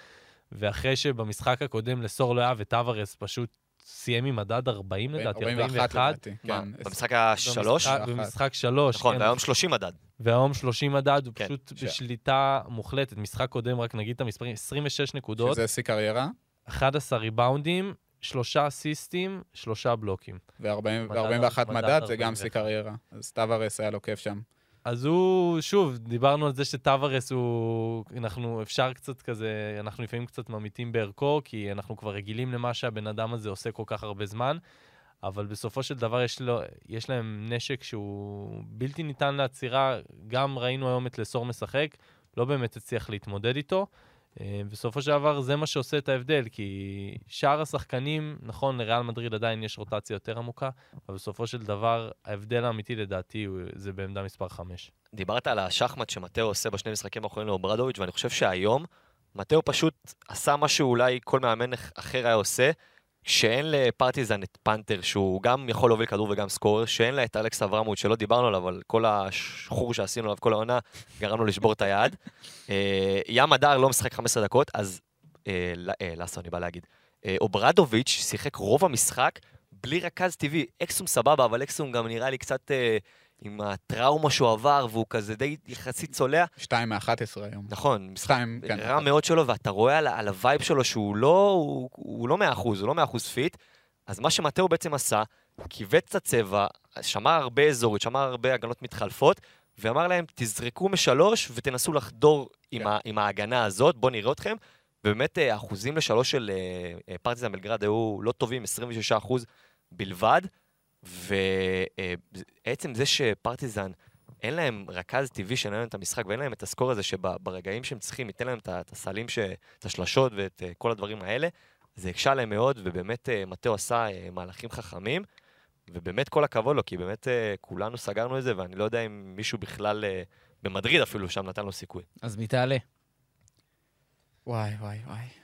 ואחרי שבמשחק הקודם לסור לא היה וטווארז פשוט סיים עם מדד 40 לדעתי, 41, לדעתי, מה, כן. במשחק השלוש? במשחק- שלוש, נכון, כן. והיום 30 מדד. והיום 30 מדד, הוא כן, פשוט בשליטה מוחלטת. משחק קודם, רק נגיד את המספרים, 26 נקודות, שזה שיא קריירה, 11 ריבאונדים, שלושה אסיסטים, שלושה בלוקים. ו-41 מדד מדד זה גם 41. שיא קריירה. אז טווארס היה לו כיף שם. אז הוא, שוב, דיברנו על זה שטווארס הוא, אנחנו אפשר קצת כזה, אנחנו לפעמים קצת ממיתים בערכו, כי אנחנו כבר רגילים למה שהבן אדם הזה עושה כל כך הרבה זמן, אבל בסופו של דבר יש, לו, יש להם נשק שהוא בלתי ניתן לעצירה, גם ראינו היום את לסור משחק, לא באמת הצליח להתמודד איתו. אה, בסופו של דבר זה מה שעושה את ההבדל, כי שאר השחקנים, נכון, לריאל מדריד עדיין יש רוטציה יותר עמוקה, אבל בסופו של דבר ההבדל האמיתי לדעתי זה בעמדה מספר 5. דיברת על השחמט שמטאו עושה בשני משחקים האחרונים לאוברדוביץ', ואני חושב שהיום מטאו פשוט עשה מה שאולי כל מאמן אח- אחר היה עושה, שאין לפרטיזן את פאנטר, שהוא גם יכול להוביל כדור וגם scorer, שאין לה את אלכס אברמוביץ', שלא דיברנו עליו, אבל כל השחור שעשינו עליו כל העונה, גרם לשבור את היד. אה, ים מדר לא משחק 15 דקות, אז אה, אה, לאסו, אני בא להגיד. אוברדוביץ' שיחק רוב המשחק בלי רכז טבעי. אקסום סבבה, אבל אקסום גם נראה לי קצת עם הטראומה שהוא עבר, והוא כזה די יחסית צולע. שתיים מ-11 היום. נכון, משחק שתיים, כן. רע מאוד שלו, ואתה רואה על, על ה-vibe שלו שהוא לא, הוא, הוא לא מאה אחוז, הוא לא מאה אחוז fit. אז מה שמטאו בעצם עשה, כיווץ את הצבע, שמר הרבה אזורית, שמר הרבה הגנות מתחלפות, ואמר להם, תזרקו משלוש ותנסו לחדור עם, כן. ה, עם ההגנה הזאת, בואו נראה אתכם. ובאמת, אה, האחוזים לשלוש של אה, אה, פרטיזן בלגרד היו לא טובים, 26 אחוז בלבד, ועצם זה שפרטיזן, אין להם רכז טבעי להם את המשחק, ואין להם את הסקור הזה שברגעים שהם צריכים, ייתן להם את הסלים, ש- את השלשות ואת אה, כל הדברים האלה, זה הקשה להם מאוד, ובאמת אה, מטאו עשה אה, מהלכים חכמים, ובאמת כל הכבוד לו, כי באמת כולנו סגרנו את זה, ואני לא יודע אם מישהו בכלל, במדריד אפילו, שם נתן לו סיכוי. אז מי תעלה? וואי, וואי, וואי.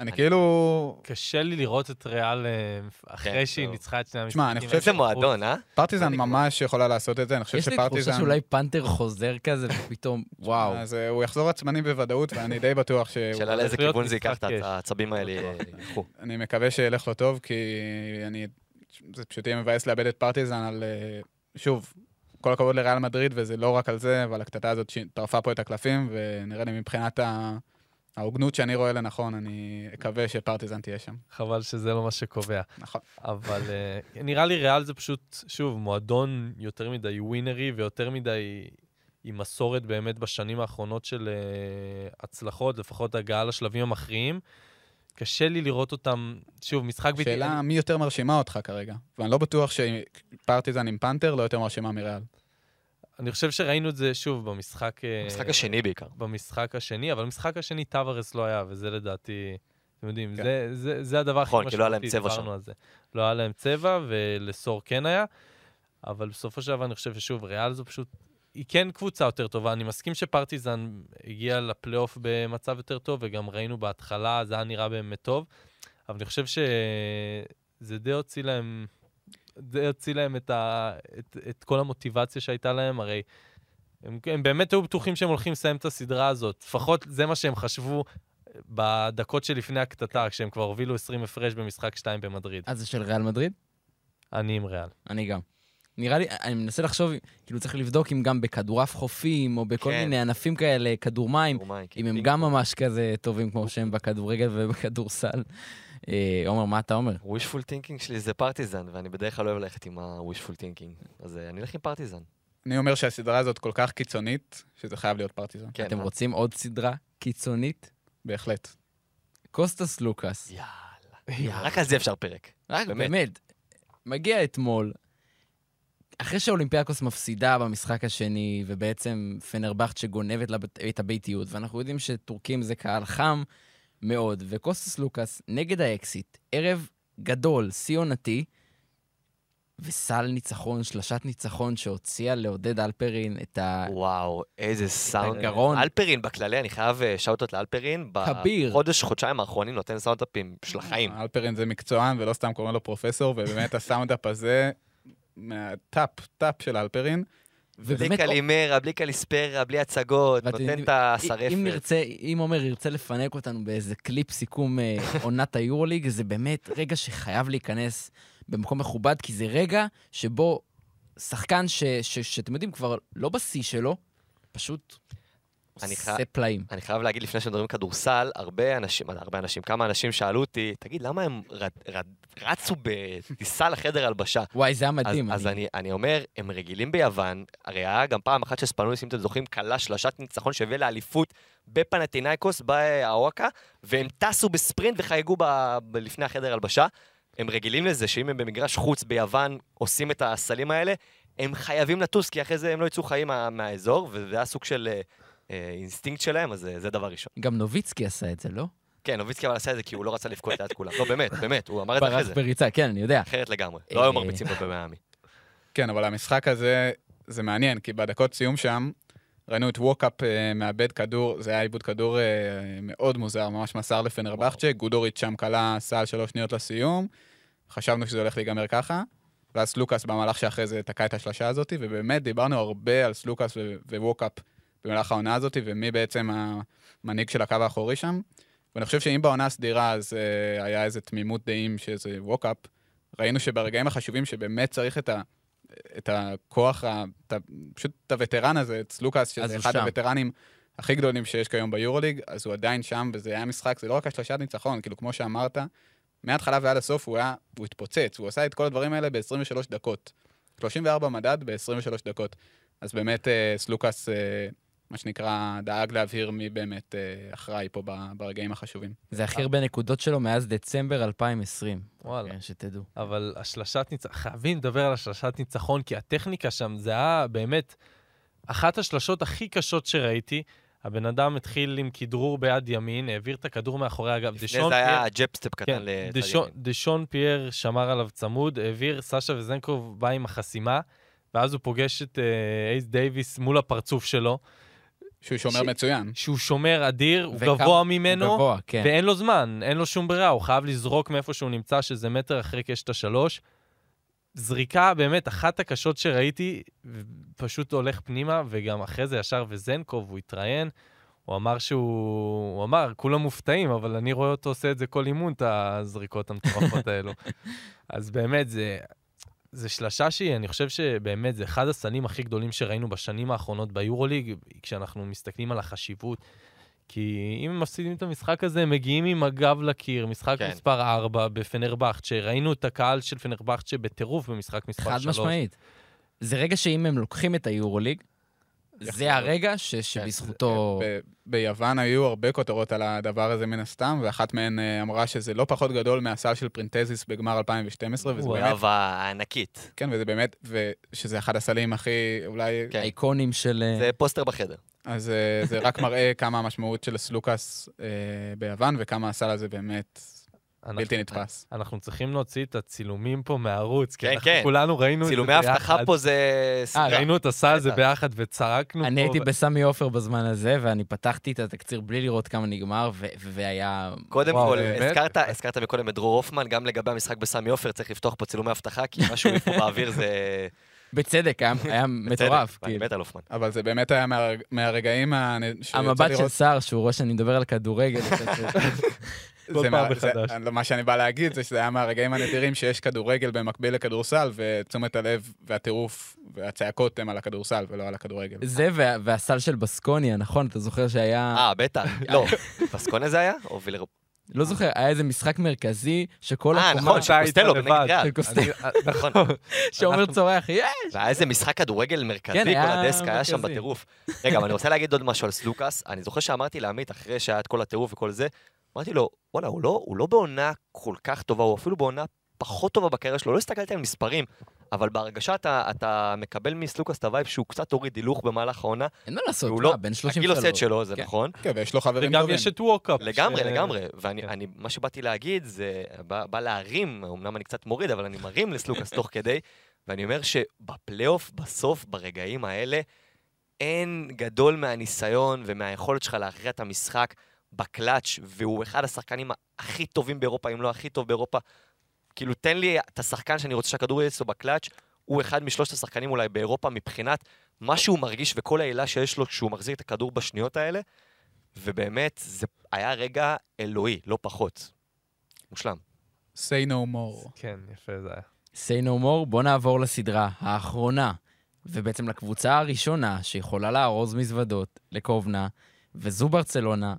אני כאילו... קשה לי לראות את ריאל אה, אחרי כן, שהיא. ניצחה את שני המשחקים. שמע, אני חושב איזה מועדון, אה? פרטיזן. ממש יכולה לעשות את זה, אני חושב יש לי תחושה שפרטיזן... שאולי פנתר חוזר כזה, ופתאום, וואו. אז אה, הוא יחזור עצמני בוודאות, ואני די בטוח ש... שאלה לאיזה כיוון זה ייקח משחק את. העצבים האלה, אה, ילכו. אני מקווה שילך לו טוב, כי אני... זה פשוט יהיה מבאס לאבד את פרטיזן על... אה, שוב, כל הכבוד לריאל מדריד, וזה לא רק על זה, אבל הקטטה הזאת שטרפה פה את הקלפים, ונראה לי מבחינת ה- ההוגנות שאני רואה לנכון, אני אקווה שפרטיזן תהיה שם. חבל שזה לא מה שקובע. נכון. אבל uh, נראה לי ריאל זה פשוט, שוב, מועדון יותר מדי ווינרי ויותר מדי עם מסורת באמת בשנים האחרונות של uh, הצלחות, לפחות הגעה לשלבים המכריעים. קשה לי לראות אותם, שוב, משחק בלתי... שאלה מי יותר מרשימה אותך כרגע, ואני לא בטוח שפרטיזן עם פנתר לא יותר מרשימה מריאל. אני חושב שראינו את זה, שוב, במשחק... אה, המשחק השני בעיקר. במשחק השני, אבל במשחק השני טווארס לא היה, וזה לדעתי, אתם יודעים, כן. זה, זה, זה הדבר הכי נכון, משמעותי, לא צבע דיברנו שם. על זה. לא היה להם צבע, ולסור כן היה, אבל בסופו של דבר אני חושב ששוב, ריאל זו פשוט, היא כן קבוצה יותר טובה. אני מסכים שפרטיזן הגיע לפלייאוף במצב יותר טוב, וגם ראינו בהתחלה, זה היה נראה באמת טוב, אבל אני חושב שזה די הוציא להם... די הוציא להם את, ה, את, את כל המוטיבציה שהייתה להם, הרי הם, הם באמת היו בטוחים שהם הולכים לסיים את הסדרה הזאת. לפחות זה מה שהם חשבו בדקות שלפני הקטטה, כשהם כבר הובילו 20 הפרש במשחק 2 במדריד. אז זה של ריאל מדריד? אני עם ריאל. אני גם. נראה לי, אני מנסה לחשוב, כאילו צריך לבדוק אם גם בכדורעף חופים, או בכל כן. מיני ענפים כאלה, כדור מים, רומאי, אם הם גם. ממש כזה טובים כמו שהם בכדורגל ובכדורסל. אה, עומר, מה אתה אומר? wishful thinking שלי זה פרטיזן, ואני בדרך כלל לא אוהב ללכת עם ה-wishful thinking. אז אה, אני אלך עם פרטיזן. אני אומר שהסדרה הזאת כל כך קיצונית, שזה חייב להיות פרטיזן. כן, אתם אה? רוצים עוד סדרה קיצונית? בהחלט. קוסטאס סלוקאס. יאללה. רק על זה אפשר פרק. רק באמת. באמת, מגיע אתמול, אחרי שאולימפיאקוס מפסידה במשחק השני, ובעצם פנרבחצ'ה שגונבת לה את הביתיות, ואנחנו יודעים שטורקים זה קהל חם מאוד, וקוסטאס סלוקאס נגד האקסיט, ערב גדול, שיא עונתי, וסל ניצחון, שלשת ניצחון שהוציאה לעודד אלפרין את ה... וואו, איזה סאונד. הגרון. אלפרין בכללי, אני חייב shoutout לאלפרין. כביר. בחודש, חודשיים האחרונים נותן soundups של החיים. אלפרין זה מקצוען, ולא סתם קוראים לו פרופסור, ובאמת (laughs) הסאונדאפ הזה, מהטאפ, טאפ של אלפרין. בלי קלימרה, בלי קליספרה, בלי הצגות, נותן את השרפת. אם נרצה, אם עומר ירצה לפנק אותנו באיזה קליפ סיכום אה, (laughs) עונת היורוליג, זה באמת רגע שחייב להיכנס במקום מכובד, כי זה רגע שבו שחקן שאתם יודעים, כבר לא בשיא שלו, פשוט אני חי- פלאים. אני חייב להגיד, לפני שמדברים כדורסל, הרבה אנשים, הרבה אנשים, כמה אנשים שאלו אותי, תגיד, למה הם רד, רד, רצו בטיסה לחדר הלבשה? וואי, זה היה אז, מדהים. אז אני, אני אומר, הם רגילים ביוון, הרי היה גם פעם אחת שספנוליס, אם אתם זוכרים, כלה שלשת ניצחון שהביא לאליפות בפנטינאיקוס, באוואקה, והם טסו בספרינט וחייגו ב, ב, לפני החדר הלבשה. הם רגילים לזה שאם הם במגרש חוץ ביוון עושים את הסלים האלה, הם חייבים לטוס, כי אחרי זה הם לא יצאו חיים מה, מהאזור, וזה היה סוג של אה, אה, שלהם, אז אה, זה דבר ראשון. גם נוביצקי עשה את זה, לא? כן, נוביצקי אבל עשה את זה כי הוא לא רצה לבכות ליד כולם. לא, באמת, באמת, הוא אמר את זה אחרי ברח זה. בריצה, כן, אני יודע. אחרת לגמרי. לא היו אה, מרביצים לו במיאמי. כן, אבל המשחק הזה, זה מעניין, כי בדקות סיום שם, ראינו את ווקאפ אה, מאבד כדור, זה היה איבוד כדור אה, מאוד מוזר, ממש מסר לפנרבכצ'ה, גודוריץ' שם כלה סל שלוש שניות לסיום, חשבנו שזה הולך להיגמר ככה, ואז סלוקאס במהלך שאחרי זה תקע את השלושה הזאת, ובאמת דיברנו הרבה על סלוקאס ו- וווקאפ במהלך העונה הזאת, ומי בעצם המנהיג של הקו האחורי שם. ואני חושב שאם בעונה הסדירה אז uh, היה איזה תמימות דעים שזה ווקאפ, ראינו שברגעים החשובים שבאמת צריך את, ה, את הכוח, ה, את, ה- פשוט את הווטרן הזה, את סלוקאס, שזה אחד שם. הווטרנים הכי גדולים שיש כיום ביורוליג, אז הוא עדיין שם, וזה היה משחק, זה לא רק השלשת ניצחון, כאילו, כמו שאמרת, מההתחלה ועד הסוף הוא היה, הוא התפוצץ, הוא עשה את כל הדברים האלה ב-23 דקות. 34 מדד ב-23 דקות. אז באמת אה, סלוקאס, אה, מה שנקרא, דאג להבהיר מי באמת אה, אחראי פה ברגעים החשובים. זה הכי הרבה נקודות שלו מאז דצמבר 2020. וואלה. כן, שתדעו. אבל השלשת ניצחון, חייבים לדבר על השלשת ניצחון, כי הטכניקה שם, זה היה באמת אחת השלשות הכי קשות שראיתי. הבן אדם התחיל עם כדרור ביד ימין, העביר את הכדור מאחורי הגב. לפני זה פייר- היה jab step קטן כן, לצד דשון, ימין. דשון פייר שמר עליו צמוד, העביר, סשה וזנקוב בא עם החסימה, ואז הוא פוגש את אה, אייס דייוויס מול הפרצוף שלו, שהוא שומר ש- מצוין. שהוא שומר אדיר, הוא גבוה ממנו, גבוה, כן. ואין לו זמן, אין לו שום ברירה, הוא חייב לזרוק מאיפה שהוא נמצא, שזה מטר אחרי קשת השלוש. זריקה באמת אחת הקשות שראיתי, פשוט הולך פנימה, וגם אחרי זה ישר וזנקוב, הוא התראיין, הוא אמר שהוא... הוא אמר, כולם מופתעים, אבל אני רואה אותו עושה את זה כל אימון, את הזריקות המטורפות (laughs) האלו. אז באמת, זה... זה שלשה שהיא, אני חושב שבאמת זה אחד הסלים הכי גדולים שראינו בשנים האחרונות ביורוליג, כשאנחנו מסתכלים על החשיבות. כי אם הם מפסידים את המשחק הזה, הם מגיעים עם הגב לקיר, משחק כן. מספר 4 בפנרבכצ'ה, ראינו את הקהל של פנרבכצ'ה בטירוף במשחק מספר 3. חד משמעית. זה רגע שאם הם לוקחים את היורוליג, זה הרגע ש- שבזכותו... ב- ביוון היו הרבה כותרות על הדבר הזה מן הסתם, ואחת מהן אה, אמרה שזה לא פחות גדול מהסל של פרינטזיס בגמר 2012, וזה וואו. באמת, גאווה הענקית. כן, וזה באמת, ושזה אחד הסלים הכי, אולי, כן. האיקונים של... אה, זה פוסטר בחדר. אז אה, זה רק (laughs) מראה כמה המשמעות של סלוקאס אה, ביוון, וכמה הסל הזה באמת אנחנו- בלתי נתפס. אנחנו צריכים להוציא את הצילומים פה מהערוץ, כי כן, אנחנו כן. כולנו ראינו את זה צילומי ביחד. אבטחה פה זה אה. ראינו את הסל הזה. ביחד וצעקנו אני פה. הייתי בסמי עופר בזמן הזה, ואני פתחתי את התקציר בלי לראות כמה נגמר, ו- והיה... קודם וואו, כל, באמת? הזכרת, הזכרת מקודם את דרור הופמן, גם לגבי המשחק בסמי עופר צריך לפתוח פה צילומי אבטחה, כי מה שהוא פה באוויר זה... (laughs) בצדק, היה- היה מטורף. בצדק, אני כאילו. מת על הופמן. אבל זה באמת היה מה- מהרגעים ה- המבט של סער, שהוא רואה שאני מדבר על כדורגל. (laughs) כל פעם מחדש. מה שאני בא להגיד זה שזה היה מהרגעים הנדירים שיש כדורגל במקביל לכדורסל, ותשומת הלב והטירוף והצעקות הם על הכדורסל ולא על הכדורגל. זה וה- והסל של בסקוניה, נכון? אתה זוכר שהיה... אה, בטח. (laughs) לא, פסקונה זה היה? או וילר... לא זוכר, היה איזה משחק מרכזי שכל אה, הקומה... נכון, של אתה היית קוסטלו לבד. בנגד ריאל. של קוסטלו. אני- נכון. (laughs) שעומר צורח, יש! והיה איזה משחק כדורגל מרכזי, כן, כל הדסק היה שם. בטירוף. רגע, אבל אני רוצה להגיד עוד משהו על סלוקאס. אני זוכר שאמרתי לעמית, אחרי שהיה את כל הטירוף וכל זה, אמרתי לו, וואלה, הוא לא- הוא לא בעונה כל כך טובה, הוא אפילו בעונה פחות טובה בקריירה שלו. לא הסתכלתי על מספרים, אבל בהרגשה אתה, אתה מקבל מסלוקאס את ה vibe שהוא קצת הוריד הילוך במהלך העונה. אין מה לעשות, והוא מה, לא, בן 33. הגיל עושה את שלו, זה כן. נכון. כן, ויש לו חברים וגם טובים. יש את ווקאפ. לגמרי, ש- לגמרי. ואני, כן. אני, מה שבאתי להגיד זה, בא, בא להרים, אמנם אני קצת מוריד, אבל אני מרים לסלוקאס תוך כדי, ואני אומר שבפלייאוף, בסוף, ברגעים האלה, אין גדול מהניסיון ומהיכולת שלך להכריע את המשחק בקלאץ', והוא אחד השחקנים הכי טובים באירופה, אם לא הכי טוב באירופה. כאילו, תן לי את השחקן שאני רוצה שהכדור יהיה אצלו בקלאץ', הוא אחד משלושת השחקנים אולי באירופה מבחינת מה שהוא מרגיש וכל העילה שיש לו כשהוא מחזיק את הכדור בשניות האלה, ובאמת, זה היה רגע אלוהי, לא פחות. מושלם. say no more. כן, יפה זה היה. say no more, בוא נעבור לסדרה האחרונה, ובעצם לקבוצה הראשונה שיכולה לארוז מזוודות לקובנה, וזו ברצלונה.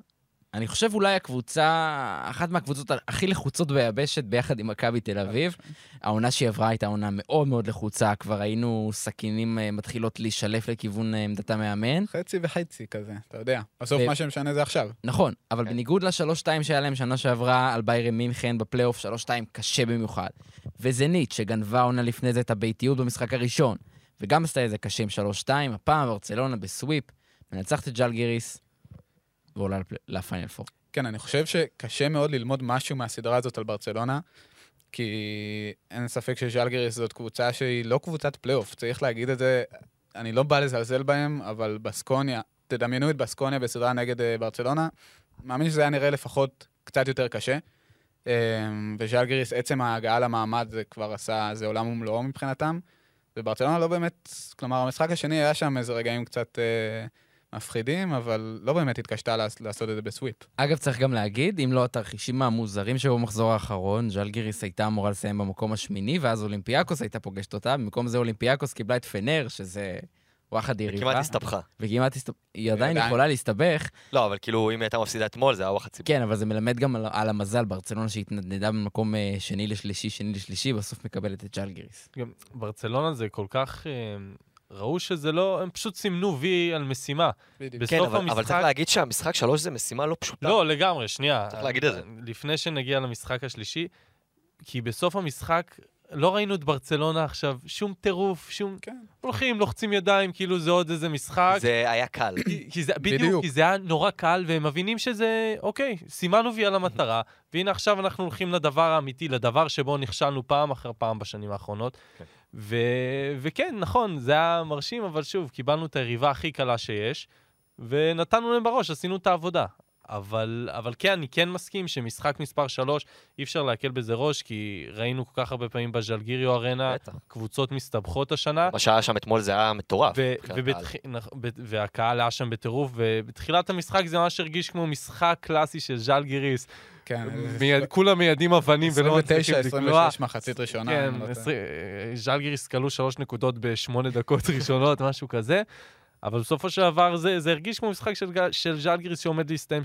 אני חושב אולי הקבוצה, אחת מהקבוצות הכי לחוצות ביבשת ביחד עם מכבי תל אביב. העונה שהיא עברה הייתה עונה מאוד מאוד לחוצה, כבר ראינו סכינים אה, מתחילות להישלף לכיוון אה, עמדת המאמן. חצי וחצי כזה, אתה יודע. בסוף ו- מה שמשנה זה עכשיו. נכון, אבל כן. בניגוד לשלוש-שתיים שהיה להם שנה שעברה על ביירן מינכן בפלייאוף, שלוש-שתיים קשה במיוחד. וזנית, שגנבה עונה לפני זה את הביתיות במשחק הראשון, וגם עשתה את זה קשה עם שלוש-שתיים, הפעם ברצלונה ב sweep, מנצחת את ז'לגיריס, ועולה לפיינל פור. כן, אני חושב שקשה מאוד ללמוד משהו מהסדרה הזאת על ברצלונה, כי אין ספק שז'לגיריס זאת קבוצה שהיא לא קבוצת פלייאוף, צריך להגיד את זה, אני לא בא לזלזל בהם, אבל בסקוניה, תדמיינו את בסקוניה בסדרה נגד אה, ברצלונה, מאמין שזה היה נראה לפחות קצת יותר קשה. אה, וז'לגיריס, עצם ההגעה למעמד זה כבר עשה, זה עולם ומלואו מבחינתם. וברצלונה לא באמת, כלומר, המשחק השני היה שם איזה רגעים קצת אה, מפחידים, אבל לא באמת התקשתה לעש- לעשות את זה בסוויפ. אגב, צריך גם להגיד, אם לא התרחישים המוזרים שבו במחזור האחרון, ז'לגיריס הייתה אמורה לסיים במקום השמיני, ואז אולימפיאקוס הייתה פוגשת אותה, במקום זה אולימפיאקוס קיבלה את פנר, שזה וואחד יריבה. כמעט הסתבכה. וכמעט הסתבכה. היא עדיין עדיין. יכולה להסתבך, לא, אבל כאילו, אם היא הייתה מפסידה אתמול, זה היה וואחד ציבור. כן, אבל זה מלמד גם על, על המזל, ברצלונה שהתנדנדה במקום אה, שני לשלישי, שני לשלישי, בסוף מקבלת את ז'לגיריס. גם ברצלונה זה כל כך... ראו שזה לא... הם פשוט סימנו וי על משימה. בדיוק. בסוף כן, אבל, אבל המשחק- צריך להגיד שהמשחק שלוש זה משימה לא פשוטה. לא, לגמרי, שנייה. צריך להגיד את זה. לפני שנגיע למשחק השלישי, כי בסוף המשחק לא ראינו את ברצלונה עכשיו, שום טירוף, שום... כן. הולכים, לוחצים ידיים, כאילו זה עוד איזה משחק. זה היה קל. כי- כי זה, בדיוק, בדיוק. כי זה היה נורא קל, והם מבינים שזה, אוקיי, סימנו וי על המטרה, והנה עכשיו אנחנו הולכים לדבר האמיתי, לדבר שבו נכשלנו פעם אחר פעם בשנים האחרונות. כן. ו... וכן, נכון, זה היה מרשים, אבל שוב, קיבלנו את היריבה הכי קלה שיש, ונתנו להם בראש, עשינו את העבודה. אבל, אבל כן, אני כן מסכים שמשחק מספר 3, אי אפשר להקל בזה ראש, כי ראינו כל כך הרבה פעמים בז'לגיריו ארנה, בטח. קבוצות מסתבכות השנה. מה שהיה שם אתמול זה היה מטורף. ו- ובתח... והקהל היה שם בטירוף, ובתחילת המשחק זה ממש הרגיש כמו משחק קלאסי של ז'אל גיריס. כן. מיד, כולם מיידים אבנים ולא 29, מצליחים לקלוע. 26 מחצית ראשונה. כן, לא אה, ז'אל גיריס כלו שלוש נקודות בשמונה דקות (laughs) ראשונות, משהו כזה. אבל בסופו של דבר זה, זה הרגיש כמו משחק של, של ז'אלגיריס שעומד להסתיים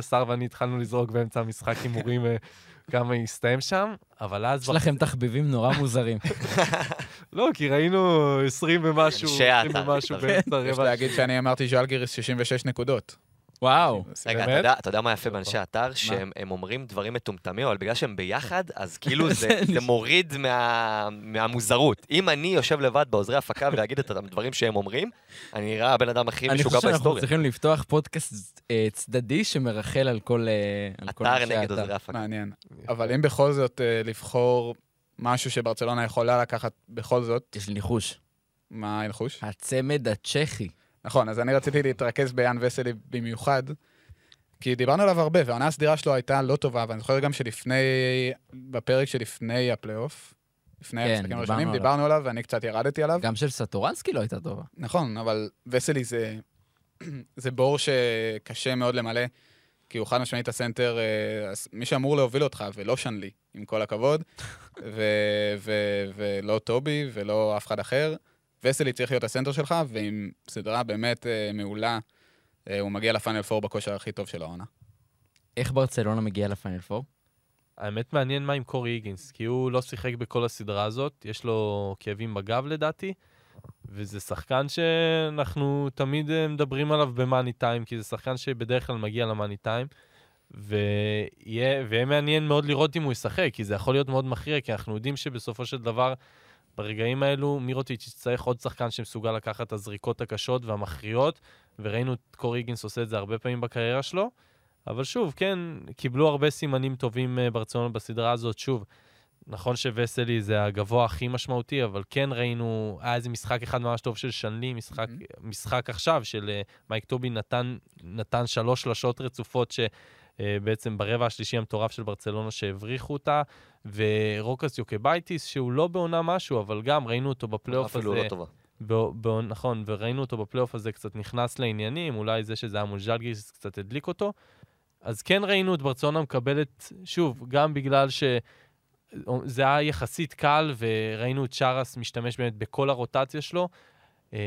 65-63, שר ואני התחלנו לזרוק באמצע המשחק הימורים אה, כמה יסתיים שם, אבל אז... יש לכם תחביבים נורא מוזרים. (laughs) לא, כי ראינו 20 ומשהו, אנשי 20 האתר, ומשהו באמצע יש הרבע. להגיד שאני אמרתי ז'לגיריס 66 נקודות. וואו. רגע, אתה באמת? יודע, אתה יודע מה יפה באנשי האתר? שהם הם אומרים דברים מטומטמים, אבל בגלל שהם ביחד, אז (laughs) כאילו זה, זה מוריד מה, מהמוזרות. אם אני יושב לבד בעוזרי הפקה ולהגיד את הדברים שהם אומרים, אני נראה הבן אדם הכי אני משוגע חושב שאנחנו בהיסטוריה. צריכים לפתוח פודקאסט אה, צדדי שמרחל על כל אה, על כל אתר אנשי נגד האתר. עוזרי הפקה. מעניין. אבל אם בכל זאת אה, לבחור משהו שברצלונה יכולה לקחת בכל זאת, יש לי ניחוש. מה הנחוש? הצמד הצ'כי. נכון, אז אני רציתי להתרכז ביאן וסלי במיוחד, כי דיברנו עליו הרבה, והעונה הסדירה שלו הייתה לא טובה, ואני זוכר גם שלפני, בפרק שלפני הפלייאוף, לפני כן, המשחקים דיברנו הראשונים, עליו. דיברנו עליו, ואני קצת ירדתי עליו. גם של סטורנסקי לא הייתה טובה. נכון, אבל וסלי זה, (clears throat) זה בור שקשה מאוד למלא, כי הוא חד משמעית הסנטר, אה, מי שאמור להוביל אותך, ולא שנלי, עם כל הכבוד, (laughs) ו- ו- ולא טובי, ולא אף אחד אחר. וסלי צריך להיות הסנטר שלך, ועם סדרה באמת אה, מעולה, אה, הוא מגיע לפיינל פור בכושר הכי טוב של העונה. איך ברצלונה מגיעה לפיינל פור? האמת מעניין מה עם קורי היגינס, כי הוא לא שיחק בכל הסדרה הזאת, יש לו כאבים בגב לדעתי, וזה שחקן שאנחנו תמיד אה, מדברים עליו במאני טיים, כי זה שחקן שבדרך כלל מגיע למאני טיים, ויהיה, ויהיה מעניין מאוד לראות אם הוא ישחק, כי זה יכול להיות מאוד מכריע, כי אנחנו יודעים שבסופו של דבר, ברגעים האלו, מירוטיץ' יצטרך עוד שחקן שמסוגל לקחת את הזריקות הקשות והמכריעות, וראינו את קורי היגינס עושה את זה הרבה פעמים בקריירה שלו. אבל שוב, כן, קיבלו הרבה סימנים טובים אה, ברצלונה בסדרה הזאת. שוב, נכון שווסלי זה הגבוה הכי משמעותי, אבל כן ראינו, היה איזה משחק אחד ממש טוב של שנלי, משחק, Mhm. משחק עכשיו של אה, מייק טובי נתן, נתן שלוש שלשות רצופות שבעצם ברבע השלישי המטורף של ברצלונה שהבריחו אותה, ורוקס יוקבייטיס, שהוא לא בעונה משהו, אבל גם ראינו אותו בפלייאוף הזה. אפילו לא טובה. בא- בא- נכון, וראינו אותו בפלייאוף הזה קצת נכנס לעניינים, אולי זה שזה היה מול ז'לגיריס קצת הדליק אותו. אז כן ראינו את ברצלונה מקבלת, שוב, גם בגלל שזה היה יחסית קל, וראינו את שרס משתמש באמת בכל הרוטציה שלו. אה,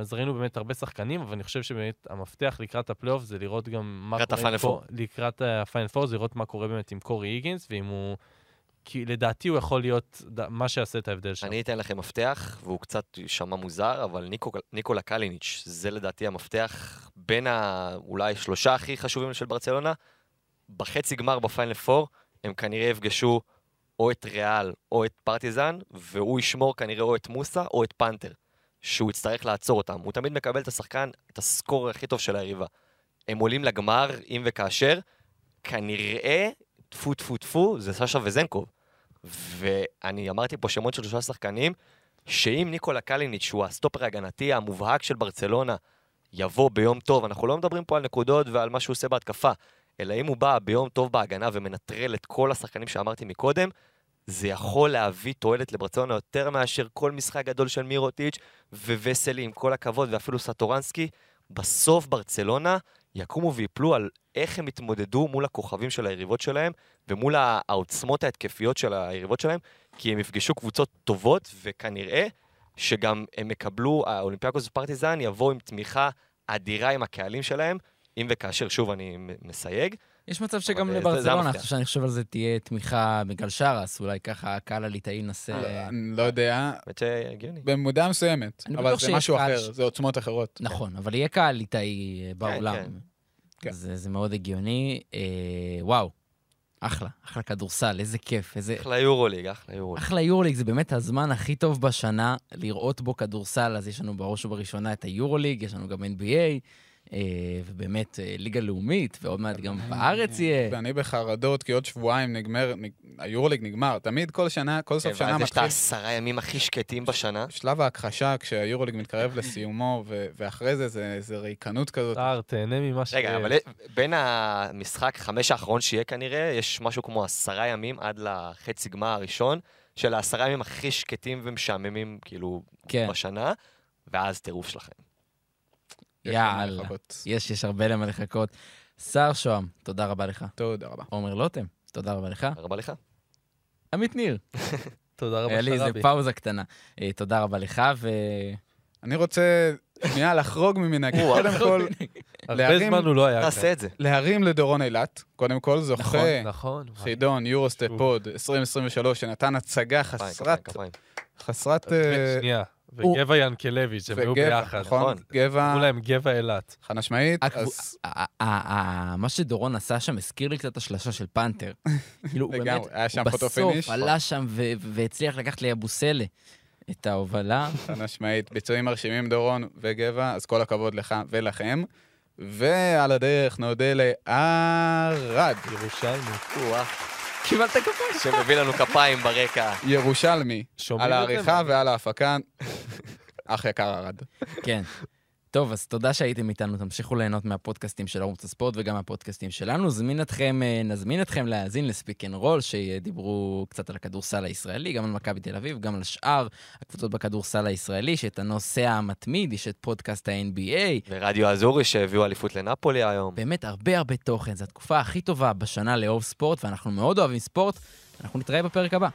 אז ראינו באמת הרבה שחקנים, אבל אני חושב שבאמת המפתח לקראת הפלייאוף זה לראות גם מה לקראת קורה... עם הפיינל לקראת הפיינל פור, זה לראות מה קורה באמת עם קורי היגינס, ואם הוא... כי לדעתי הוא יכול להיות מה שיעשה את ההבדל שם. אני אתן לכם מפתח, והוא קצת יישמע מוזר, אבל ניקו, ניקולה קליניץ', זה לדעתי המפתח בין ה... אולי שלושה הכי חשובים של ברצלונה. בחצי גמר בפיינל פור, הם כנראה יפגשו או את ריאל או את פרטיזן, והוא ישמור כנראה או את מוסה או את פנתר, שהוא יצטרך לעצור אותם. הוא תמיד מקבל את השחקן, את ה scorer הכי טוב של היריבה. הם עולים לגמר, אם וכאשר, כנראה, טפו טפו טפו, זה סשה וזנקוב. ואני אמרתי פה שמות של שלושה שחקנים, שאם ניקולה קליניץ', שהוא הסטופר ההגנתי המובהק של ברצלונה, יבוא ביום טוב, אנחנו לא מדברים פה על נקודות ועל מה שהוא עושה בהתקפה, אלא אם הוא בא ביום טוב בהגנה ומנטרל את כל השחקנים שאמרתי מקודם, זה יכול להביא תועלת לברצלונה יותר מאשר כל משחק גדול של מירוטיץ' ווסלי, עם כל הכבוד, ואפילו סטורנסקי. בסוף ברצלונה יקומו ויפלו על איך הם יתמודדו מול הכוכבים של היריבות שלהם ומול העוצמות ההתקפיות של היריבות שלהם, כי הם יפגשו קבוצות טובות, וכנראה שגם הם יקבלו, האולימפיאקוס ופרטיזן יבואו עם תמיכה אדירה עם הקהלים שלהם, אם וכאשר, שוב, אני מסייג. יש מצב שגם זה לברצלונה. עכשיו שאני חושב על זה, תהיה תמיכה בגלל שרס, אולי ככה הקהל הליטאי ינסה... אני לא יודע, האמת שהגיוני. במידה מסוימת, אבל זה משהו אחר, זה עוצמות אחרות. נכון, אבל יהיה קהל ליטאי אה, בעולם. כן. כן. זה זה מאוד הגיוני. אה, וואו, אחלה, אחלה כדורסל, איזה כיף, איזה... אחלה יורוליג, אחלה יורוליג. אחלה יורוליג, זה באמת הזמן הכי טוב בשנה לראות בו כדורסל, אז יש לנו בראש ובראשונה את היורוליג, יש לנו גם NBA, אה, ובאמת אה, ליגה לאומית, ועוד מעט גם בארץ יהיה. ואני בחרדות, כי עוד שבועיים נגמר, נג- היורוליג נגמר. תמיד כל שנה, כל כן, סוף שנה ואז יש את מתחיל העשרה ימים הכי שקטים בשנה. שלב ההכחשה, כשהיורוליג מתקרב לסיומו, ואחרי זה, זה זה ריקנות כזאת. סער, תהנה ממה ש... רגע, אבל בין המשחק חמש האחרון שיהיה כנראה, יש משהו כמו עשרה ימים עד לחצי גמר הראשון, של העשרה ימים הכי שקטים ומשעממים, כאילו, כן, בשנה, ואז טירוף שלכם. יאללה. יש, יש הרבה למה לחכות. שר שוהם, תודה רבה לך. תודה רבה. עומר לוטם, תודה רבה לך. תודה רבה לך. עמית ניר, (laughs) תודה רבה, היה לי איזה שרבי. פאוזה קטנה. אה, תודה רבה לך, ו... אני רוצה שנייה לחרוג ממנהגי. קודם כל, הרבה זמן הוא לא היה כאן. את זה. להרים לדורון אילת. קודם כל, זוכה נכון. וואי. חידון יורוסטפ פוד 2023, שנתן הצגה חסרת. חסרת... אה, הוא- וגבע ינקלביץ', הם היו ביחד. נכון? נכון. גבע, קראו להם גבע אילת. חד משמעית. אז מה שדורון עשה שם הזכיר לי קצת השלשה של פנתר. (laughs) כאילו, הוא באמת, לגמרי, היה שם הוא בסוף. עלה שם והצליח לקחת ליבוסלה את ההובלה. (laughs) חד משמעית, ביצועים מרשימים דורון וגבע, אז כל הכבוד לך ולכם. ועל הדרך נודה לערד, ירושלמי. קיבלת כפיים. שמביא לנו כפיים ברקע. ירושלמי, על? העריכה ועל ההפקה. אח יקר ערד. כן. טוב, אז תודה שהייתם איתנו, תמשיכו ליהנות מהפודקאסטים של ערוץ הספורט וגם מהפודקאסטים שלנו. נזמין אתכם, אה, נזמין אתכם להאזין ל Speak and Roll, שדיברו קצת על הכדורסל הישראלי, גם על מכבי תל אביב, גם על שאר הקבוצות בכדורסל הישראלי, יש את הנוסע המתמיד, יש את פודקאסט ה-NBA, ורדיו אזורי שהביאו אליפות לנפולי היום. באמת הרבה הרבה תוכן, זו התקופה הכי טובה בשנה לאהוב ספורט, ואנחנו מאוד אוהבים ספורט. אנחנו נתראה בפרק הבא.